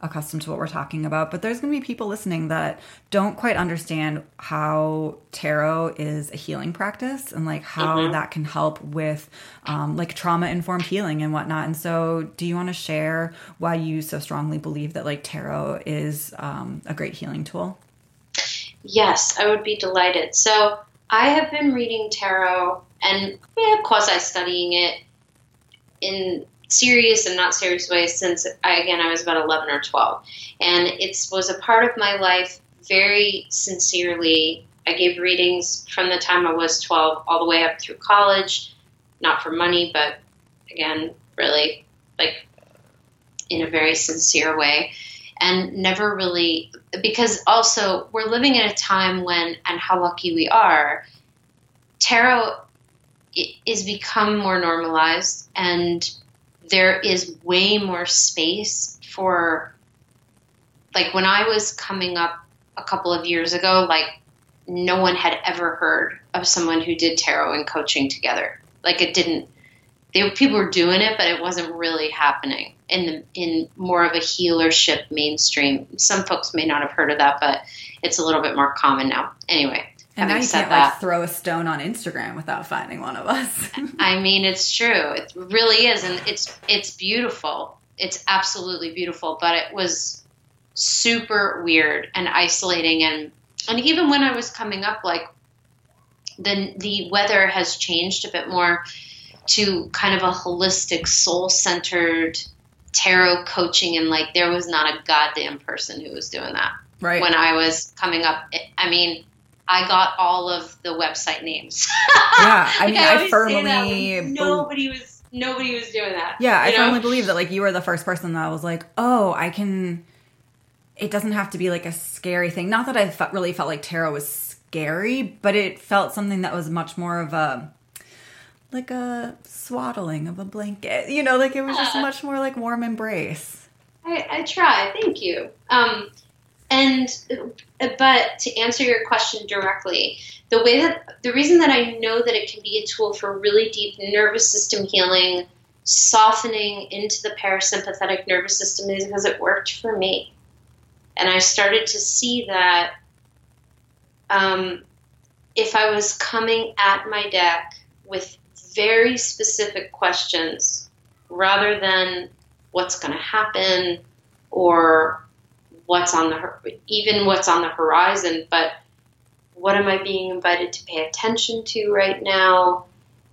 accustomed to what we're talking about, but there's going to be people listening that don't quite understand how tarot is a healing practice and like how mm-hmm. that can help with um, like trauma informed healing and whatnot. And so, do you want to share why you so strongly believe that like tarot is um, a great healing tool? Yes, I would be delighted. So, I have been reading tarot and yeah, quasi studying it in serious and not serious ways since I, again I was about 11 or 12 and it was a part of my life very sincerely. I gave readings from the time I was 12 all the way up through college not for money but again really like in a very sincere way. And never really because also we're living in a time when and how lucky we are tarot is become more normalized and there is way more space for like when I was coming up a couple of years ago, like no one had ever heard of someone who did tarot and coaching together. Like it didn't. They, people were doing it, but it wasn't really happening in the, in more of a healership mainstream. Some folks may not have heard of that, but it's a little bit more common now. Anyway, And now you can't that, like throw a stone on Instagram without finding one of us. I mean, it's true. It really is, and it's it's beautiful. It's absolutely beautiful. But it was super weird and isolating, and and even when I was coming up, like the the weather has changed a bit more to kind of a holistic, soul centered tarot coaching, and like there was not a goddamn person who was doing that. Right. When I was coming up, I mean, I got all of the website names. yeah, I mean, I, I firmly nobody was nobody was doing that. Yeah, I know? firmly believe that like you were the first person that I was like, oh, I can. It doesn't have to be like a scary thing. Not that I fe- really felt like tarot was scary, but it felt something that was much more of a like a swaddling of a blanket. You know, like it was just uh, much more like warm embrace. I, I try. Thank you. Um, and but to answer your question directly, the way that the reason that I know that it can be a tool for really deep nervous system healing, softening into the parasympathetic nervous system is because it worked for me. And I started to see that um, if I was coming at my deck with very specific questions rather than what's going to happen or what's on the even what's on the horizon, but what am I being invited to pay attention to right now?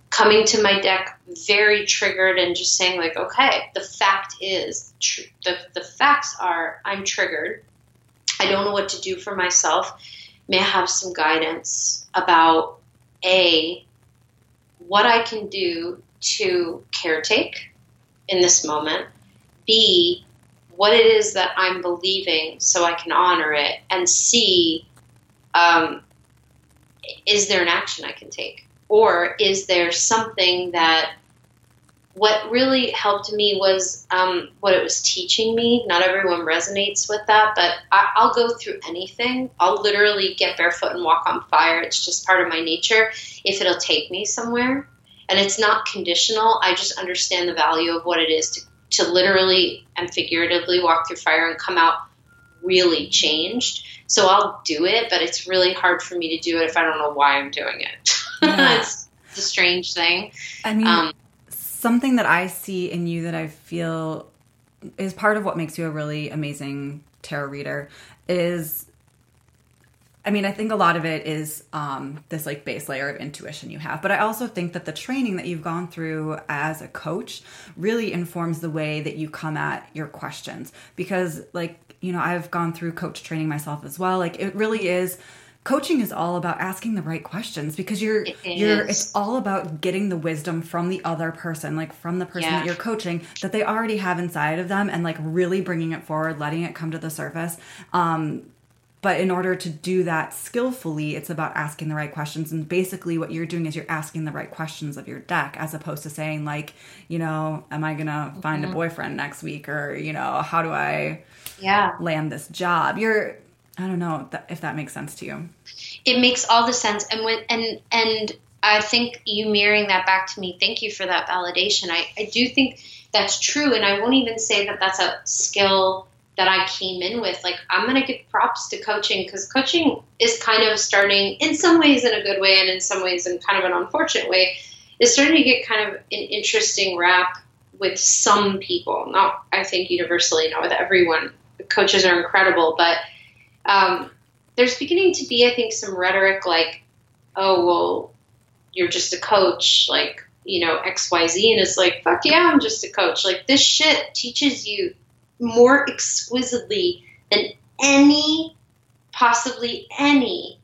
Coming to my deck very triggered and just saying like, okay, the fact is, tr- the the facts are, I'm triggered. I don't know what to do for myself. May I have some guidance about a what I can do to caretake in this moment. B what it is that I'm believing so I can honor it, and see um, is there an action I can take? Or is there something that what really helped me was um, what it was teaching me. Not everyone resonates with that, but I, will go through anything. I'll literally get barefoot and walk on fire. It's just part of my nature if it'll take me somewhere. And it's not conditional. I just understand the value of what it is to to literally and figuratively walk through fire and come out really changed. So I'll do it, but it's really hard for me to do it if I don't know why I'm doing it. Yeah. it's a strange thing. I mean, um, something that I see in you that I feel is part of what makes you a really amazing tarot reader is I mean, I think a lot of it is um, this like base layer of intuition you have, but I also think that the training that you've gone through as a coach really informs the way that you come at your questions. Because, like, you know, I've gone through coach training myself as well. Like, it really is coaching is all about asking the right questions because you're it you're it's all about getting the wisdom from the other person like from the person yeah. that you're coaching that they already have inside of them and like really bringing it forward letting it come to the surface um but in order to do that skillfully, it's about asking the right questions. And basically, what you're doing is you're asking the right questions of your deck as opposed to saying, like, you know, am I going to find mm-hmm. a boyfriend next week? Or, you know, how do I yeah. land this job? You're, I don't know if that makes sense to you. It makes all the sense. And when, and, and, I think you mirroring that back to me, thank you for that validation. I, I do think that's true. And I won't even say that that's a skill that I came in with. Like, I'm going to give props to coaching because coaching is kind of starting, in some ways, in a good way, and in some ways, in kind of an unfortunate way, is starting to get kind of an interesting rap with some people. Not, I think, universally, not with everyone. Coaches are incredible, but um, there's beginning to be, I think, some rhetoric like, oh, well, you're just a coach. Like, you know, XYZ. And it's like, fuck yeah, I'm just a coach. Like, this shit teaches you more exquisitely than any, possibly any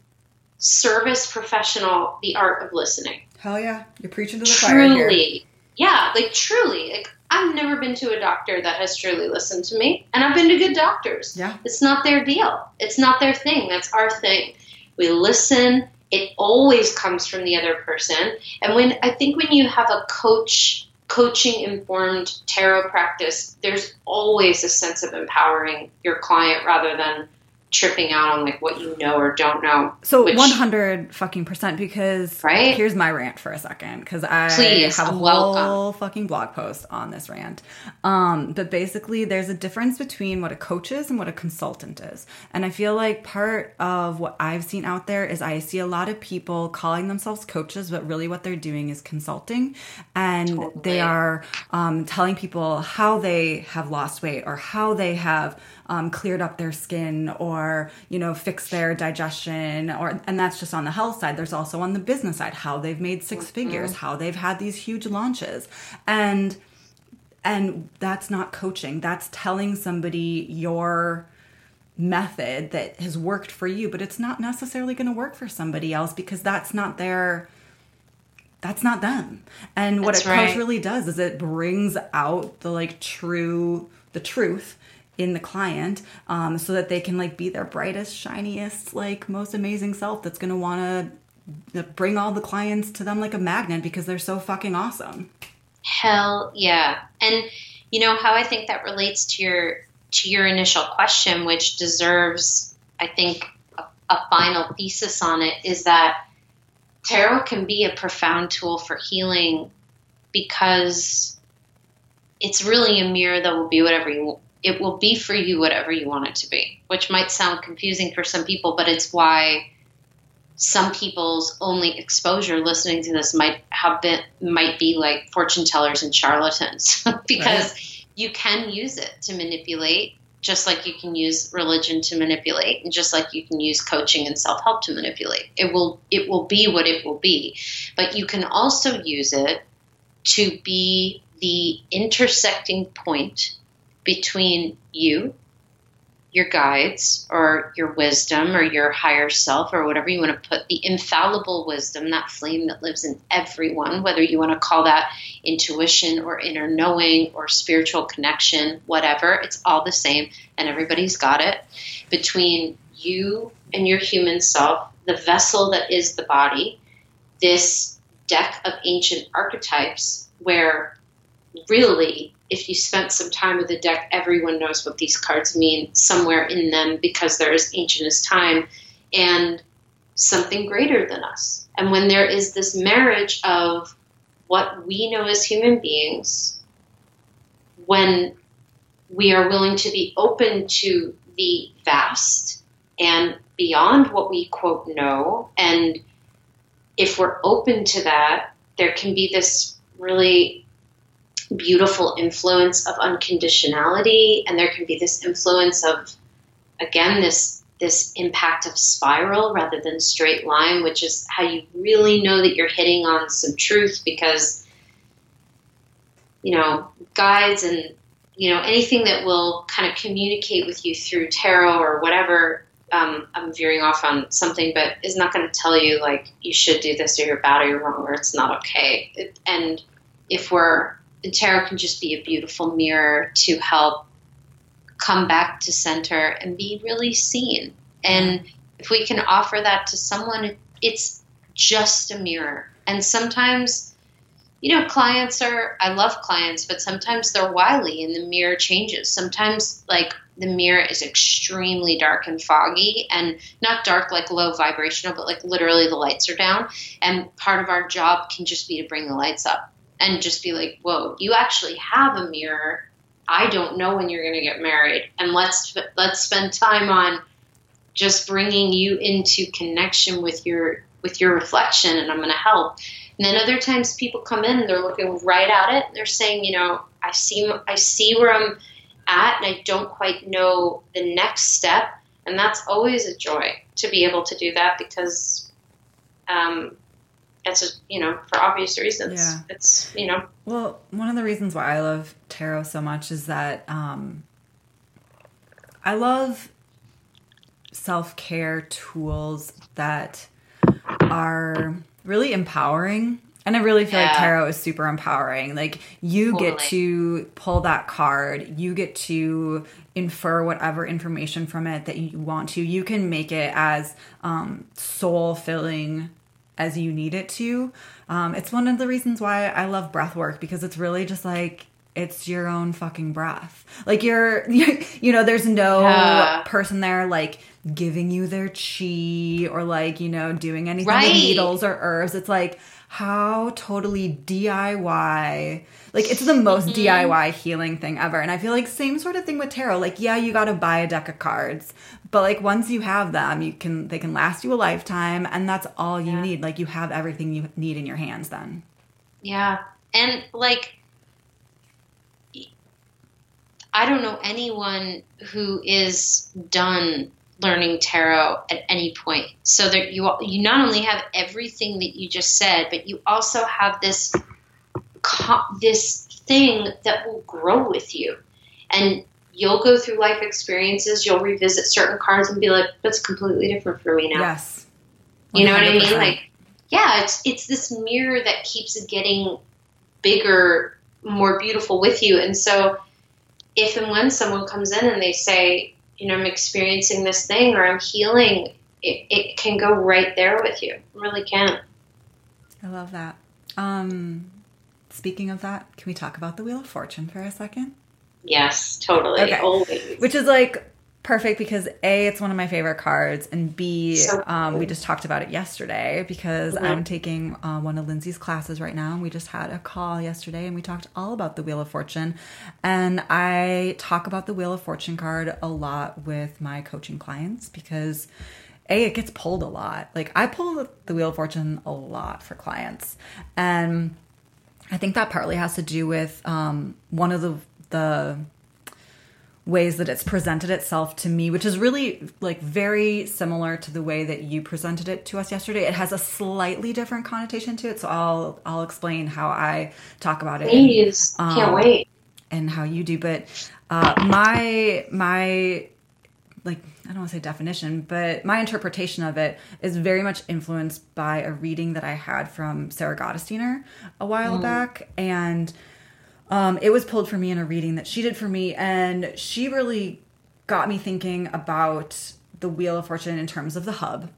service professional the art of listening. Hell yeah, you're preaching to the truly, fire Truly, yeah, like truly, like I've never been to a doctor that has truly listened to me, and I've been to good doctors. Yeah, it's not their deal. It's not their thing. That's our thing. We listen. It always comes from the other person, and when I think when you have a coach coaching informed tarot practice, there's always a sense of empowering your client rather than tripping out on like what you know or don't know. So which- one hundred fucking percent because Right? here's my rant for a second because I Please, have a welcome. whole fucking blog post on this rant. Um, but basically, there's a difference between what a coach is and what a consultant is, and I feel like part of what I've seen out there is I see a lot of people calling themselves coaches, but really what they're doing is consulting, and Totally. they are um, telling people how they have lost weight or how they have um, cleared up their skin or you know fixed their digestion or and that's just on the health side there's also on the business side how they've made 6 figures how they've had these huge launches and and that's not coaching that's telling somebody your method that has worked for you but it's not necessarily going to work for somebody else because that's not their that's not them. And what That's a coach right. really does is it brings out the like true the truth in the client um, so that they can like be their brightest shiniest like most amazing self that's going to want to bring all the clients to them like a magnet because they're so fucking awesome Hell yeah. And you know how I think that relates to your to your initial question, which deserves, I think, a, a final thesis on it, is that tarot can be a profound tool for healing because it's really a mirror that will be whatever you it will be for you whatever you want it to be, which might sound confusing for some people, but it's why some people's only exposure listening to this might have been might be like fortune tellers and charlatans because you can use it to manipulate just like you can use religion to manipulate and just like you can use coaching and self-help to manipulate. It will it will be what it will be. But you can also use it to be the intersecting point between you your guides or your wisdom or your higher self or whatever you want to put the infallible wisdom that flame that lives in everyone whether you want to call that intuition or inner knowing or spiritual connection whatever it's all the same and everybody's got it. Between you and your human self the vessel that is the body this deck of ancient archetypes where really, if you spent some time with the deck, everyone knows what these cards mean somewhere in them because they're as ancient as time and something greater than us. And when there is this marriage of what we know as human beings, when we are willing to be open to the vast and beyond what we quote know, and if we're open to that, there can be this really beautiful influence of unconditionality and there can be this influence of again this this impact of spiral rather than straight line which is how you really know that you're hitting on some truth because you know guides and you know anything that will kind of communicate with you through tarot or whatever um, i'm veering off on something but is not going to tell you like you should do this or you're bad or you're wrong or it's not okay. It, and if we're tarot can just be a beautiful mirror to help come back to center and be really seen. And if we can offer that to someone, it's just a mirror. And sometimes, you know, clients are, I love clients, but sometimes they're wily and the mirror changes. Sometimes, like, the mirror is extremely dark and foggy and not dark like low vibrational, but like literally the lights are down. And part of our job can just be to bring the lights up and just be like, whoa, you actually have a mirror. I don't know when you're going to get married, and let's let's spend time on just bringing you into connection with your with your reflection, and I'm going to help. And then other times people come in they're looking right at it. They're saying, you know, I see I see where I'm at, and I don't quite know the next step. And that's always a joy to be able to do that because um, it's a, you know for obvious reasons. Yeah. It's you know Well, one of the reasons why I love tarot so much is that um, I love self care tools that are really empowering. And I really feel like tarot is super empowering. Like, you get to pull that card, you get to infer whatever information from it that you want to. You can make it as um, soul filling as you need it to. Um, it's one of the reasons why I love breath work because it's really just like it's your own fucking breath. Like you're, you know, there's no Yeah. person there like giving you their chi or like, you know, doing anything Right. with needles or herbs. It's like how totally DIY. Like it's the most DIY healing thing ever. And I feel like same sort of thing with tarot. Like yeah, you got to buy a deck of cards, but like once you have them, you can they can last you a lifetime and that's all you Yeah. need. Like you have everything you need in your hands then. Yeah. And like I don't know anyone who is done learning tarot at any point. So that you you not only have everything that you just said, but you also have this this thing that will grow with you. And you'll go through life experiences, you'll revisit certain cards and be like that's completely different for me now. Yes. You know what I mean? Like, yeah, it's it's this mirror that keeps getting bigger, more beautiful with you. And so, if and when someone comes in and they say, you know, I'm experiencing this thing or I'm healing, it, it can go right there with you. It really can. I love that. Um speaking of that, can we talk about the Wheel of Fortune for a second? Yes, totally. Okay. Always. Which is like perfect because A, it's one of my favorite cards, and B, So um, we just talked about it yesterday because Mhm. I'm taking uh, one of Lindsay's classes right now. And we just had a call yesterday and we talked all about the Wheel of Fortune. And I talk about the Wheel of Fortune card a lot with my coaching clients because. A, it gets pulled a lot. Like I pull the Wheel of Fortune a lot for clients, and I think that partly has to do with um, one of the the ways that it's presented itself to me, which is really like very similar to the way that you presented it to us yesterday. It has a slightly different connotation to it, so I'll I'll explain how I talk about it and, Please. Can't Um, wait. and how you do. But uh, my my like I don't want to say definition, but my interpretation of it is very much influenced by a reading that I had from Sarah Gottesdiener a while back, and um, it was pulled for me in a reading that she did for me, and she really got me thinking about the Wheel of Fortune in terms of the hub.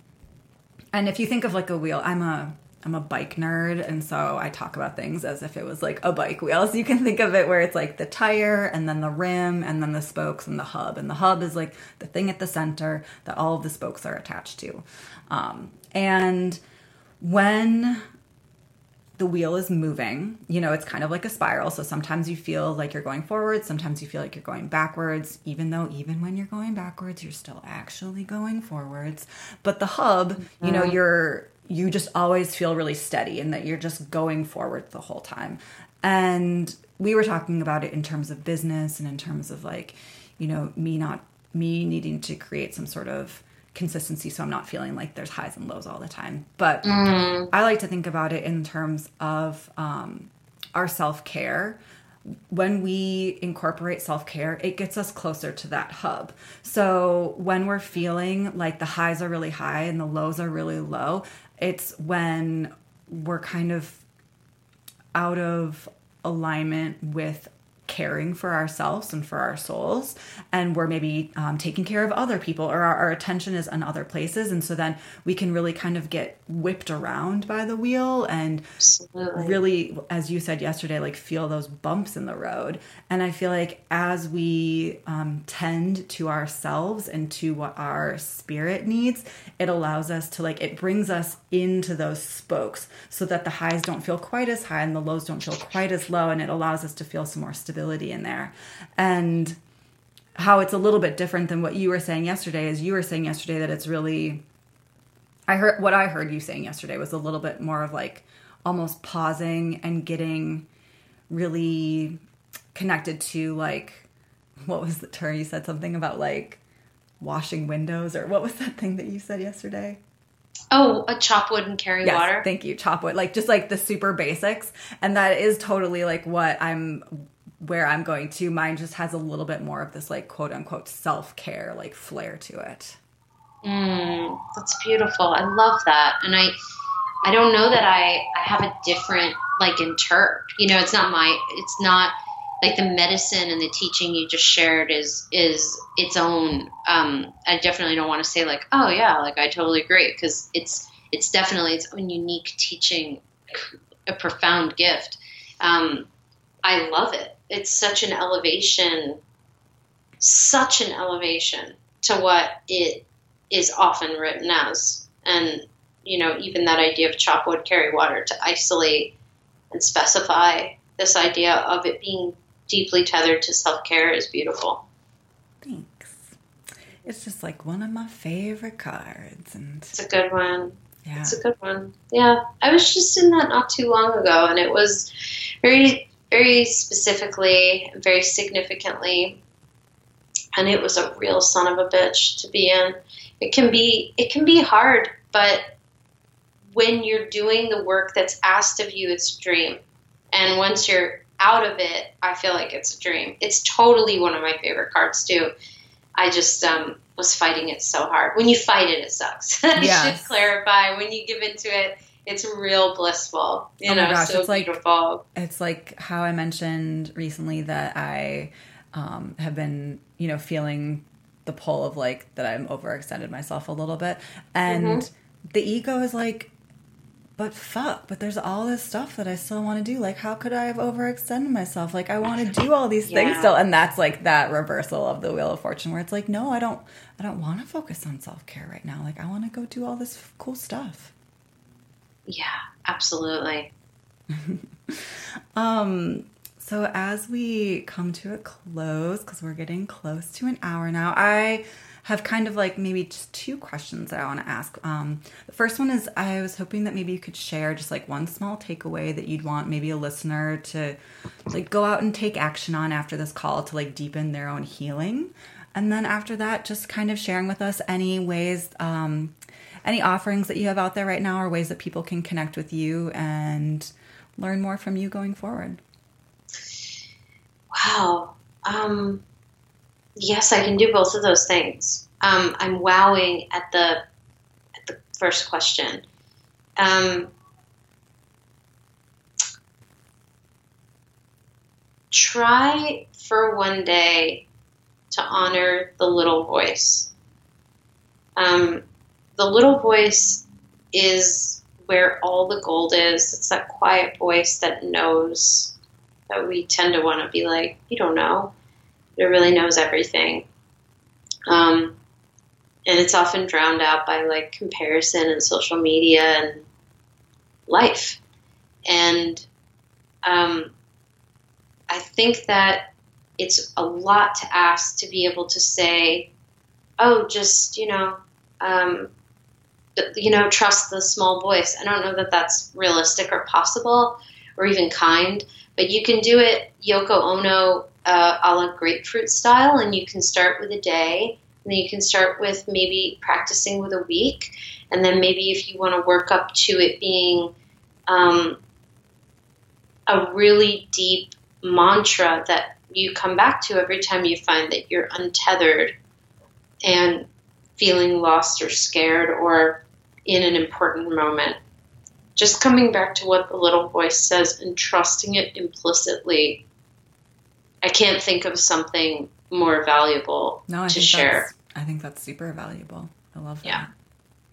And if you think of like a wheel, I'm a I'm a bike nerd, and so I talk about things as if it was like a bike wheel. So you can think of it where it's like the tire, and then the rim, and then the spokes, and the hub. And the hub is like the thing at the center that all of the spokes are attached to. Um, and when the wheel is moving, you know, it's kind of like a spiral. So sometimes you feel like you're going forward, sometimes you feel like you're going backwards, even though even when you're going backwards, you're still actually going forwards. But the hub, you know, mm-hmm. you're you just always feel really steady and that you're just going forward the whole time. And we were talking about it in terms of business and in terms of like, you know, me not me needing to create some sort of consistency so I'm not feeling like there's highs and lows all the time. But I like to think about it in terms of um, our self care. When we incorporate self care, it gets us closer to that hub. So when we're feeling like the highs are really high and the lows are really low, it's when we're kind of out of alignment with caring for ourselves and for our souls and we're maybe um, taking care of other people or our, our attention is in other places and so then we can really kind of get whipped around by the wheel and Absolutely. really as you said yesterday like feel those bumps in the road and i feel like as we um, tend to ourselves and to what our spirit needs it allows us to like it brings us into those spokes so that the highs don't feel quite as high and the lows don't feel quite as low and it allows us to feel some more stability in there and how it's a little bit different than what you were saying yesterday is you were saying yesterday that it's really I heard what I heard you saying yesterday was a little bit more of like almost pausing and getting really connected to like what was the term you said something about like washing windows or what was that thing that you said yesterday? Oh, a chop wood and carry Yes, water. thank you. Chop wood, like just like the super basics, and that is totally like what I'm where I'm going to. Mine just has a little bit more of this like quote unquote self care like flair to it. Mm, that's beautiful. I love that, and I, I don't know that I, I have a different like interp. You know, it's not my, it's not like the medicine and the teaching you just shared is is its own. Um, I definitely don't want to say like, oh yeah, like I totally agree because it's it's definitely its own unique teaching, a profound gift. Um, I love it. It's such an elevation, such an elevation to what it is often written as. And, you know, even that idea of chop wood, carry water to isolate and specify this idea of it being deeply tethered to self care is beautiful. Thanks. It's just like one of my favorite cards, and it's a good one. Yeah, it's a good one. Yeah, I was just in that not too long ago, and it was very, very specifically, very significantly, and it was a real son of a bitch to be in. It can be, it can be hard, but when you're doing the work that's asked of you, it's a dream. And once you're out of it, I feel like it's a dream. It's totally one of my favorite cards too. I just um, was fighting it so hard. When you fight it, it sucks. I yes. should clarify. When you give into it, it's real blissful. You oh know, gosh, so it's beautiful. Like, it's like how I mentioned recently that I um, have been, you know, feeling the pull of like that I'm overextended myself a little bit, and mm-hmm. the ego is like, but fuck, but there's all this stuff that I still want to do. Like, how could I have overextended myself? Like, I want to do all these yeah. things still. And that's like that reversal of the wheel of fortune where it's like, no, I don't, I don't want to focus on self care right now. Like, I want to go do all this cool stuff. Yeah, absolutely. um, so as we come to a close, because we're getting close to an hour now, I have kind of like maybe just two questions that I want to ask. Um, the first one is I was hoping that maybe you could share just like one small takeaway that you'd want maybe a listener to like go out and take action on after this call to like deepen their own healing. And then after that, just kind of sharing with us any ways, um, any offerings that you have out there right now, or ways that people can connect with you and learn more from you going forward. Wow. Um, yes, I can do both of those things. Um, I'm wowing at the at the first question. Um, try for one day to honor the little voice. Um, the little voice is where all the gold is. It's that quiet voice that knows that we tend to want to be like, you don't know it really knows everything. Um, and it's often drowned out by like comparison and social media and life. And um, I think that it's a lot to ask to be able to say, oh, just, you know, um, you know, trust the small voice. I don't know that that's realistic or possible or even kind, but you can do it Yoko Ono uh, a la grapefruit style, and you can start with a day, and then you can start with maybe practicing with a week, and then maybe if you want to work up to it being um, a really deep mantra that you come back to every time you find that you're untethered and feeling lost or scared or in an important moment. Just coming back to what the little voice says and trusting it implicitly I can't think of something more valuable no, to share. I think that's super valuable. I love that. Yeah.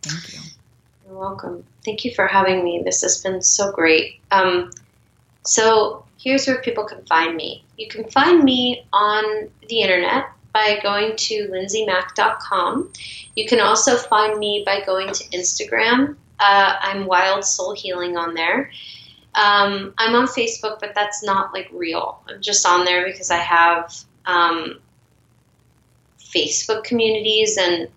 Thank you. You're welcome. Thank you for having me. This has been so great. Um, so here's where people can find me. You can find me on the internet by going to lindsaymack.com. You can also find me by going to Instagram. Uh, I'm Wild Soul Healing on there. Um, I'm on Facebook, but that's not like real. I'm just on there because I have um, Facebook communities and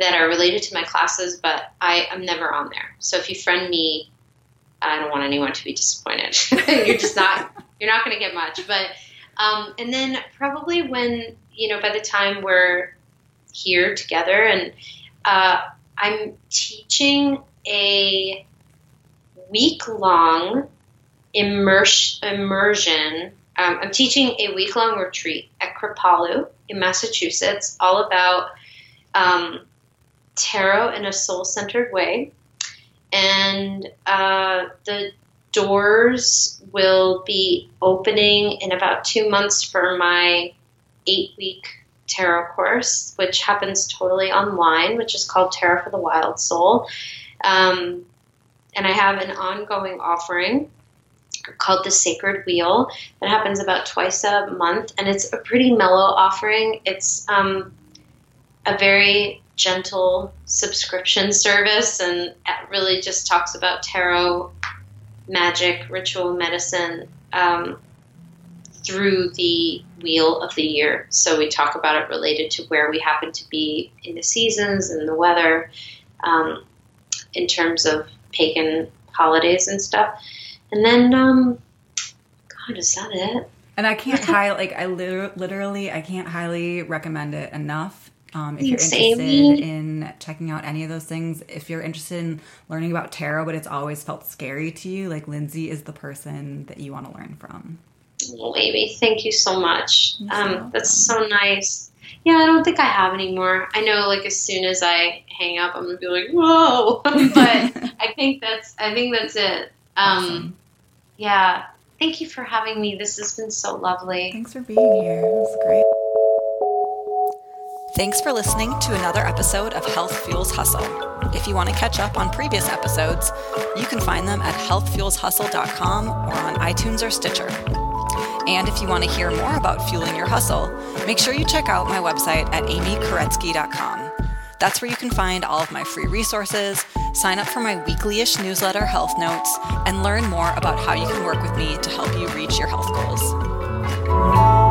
that are related to my classes, but I am never on there. So if you friend me, I don't want anyone to be disappointed. you're just not you're not going to get much. But um, and then probably when you know by the time we're here together and uh, I'm teaching a week long immersion. Um, I'm teaching a week long retreat at Kripalu in Massachusetts, all about um, tarot in a soul centered way. And uh, the doors will be opening in about two months for my eight week tarot course, which happens totally online, which is called Tarot for the Wild Soul. Um, and I have an ongoing offering called the Sacred Wheel that happens about twice a month, and it's a pretty mellow offering. It's um, a very gentle subscription service and it really just talks about tarot, magic, ritual medicine um, through the wheel of the year. So we talk about it related to where we happen to be in the seasons and the weather um, in terms of pagan holidays and stuff. And then, um, God, is that it? And I can't highly, like, I literally, I can't highly recommend it enough. Um, if you're interested in checking out any of those things, if you're interested in learning about tarot, but it's always felt scary to you, like Lindsay is the person that you want to learn from. Well, Amy, thank you so much. Um, that's so nice. Yeah, I don't think I have any more. I know, like as soon as I hang up, I'm gonna be like, "Whoa!" but I think that's I think that's it. Um, awesome. Yeah, thank you for having me. This has been so lovely. Thanks for being here. It was great. Thanks for listening to another episode of Health Fuels Hustle. If you want to catch up on previous episodes, you can find them at healthfuelshustle.com or on iTunes or Stitcher. And if you want to hear more about fueling your hustle, make sure you check out my website at amykoretsky.com. That's where you can find all of my free resources, sign up for my weekly-ish newsletter, Health Notes, and learn more about how you can work with me to help you reach your health goals.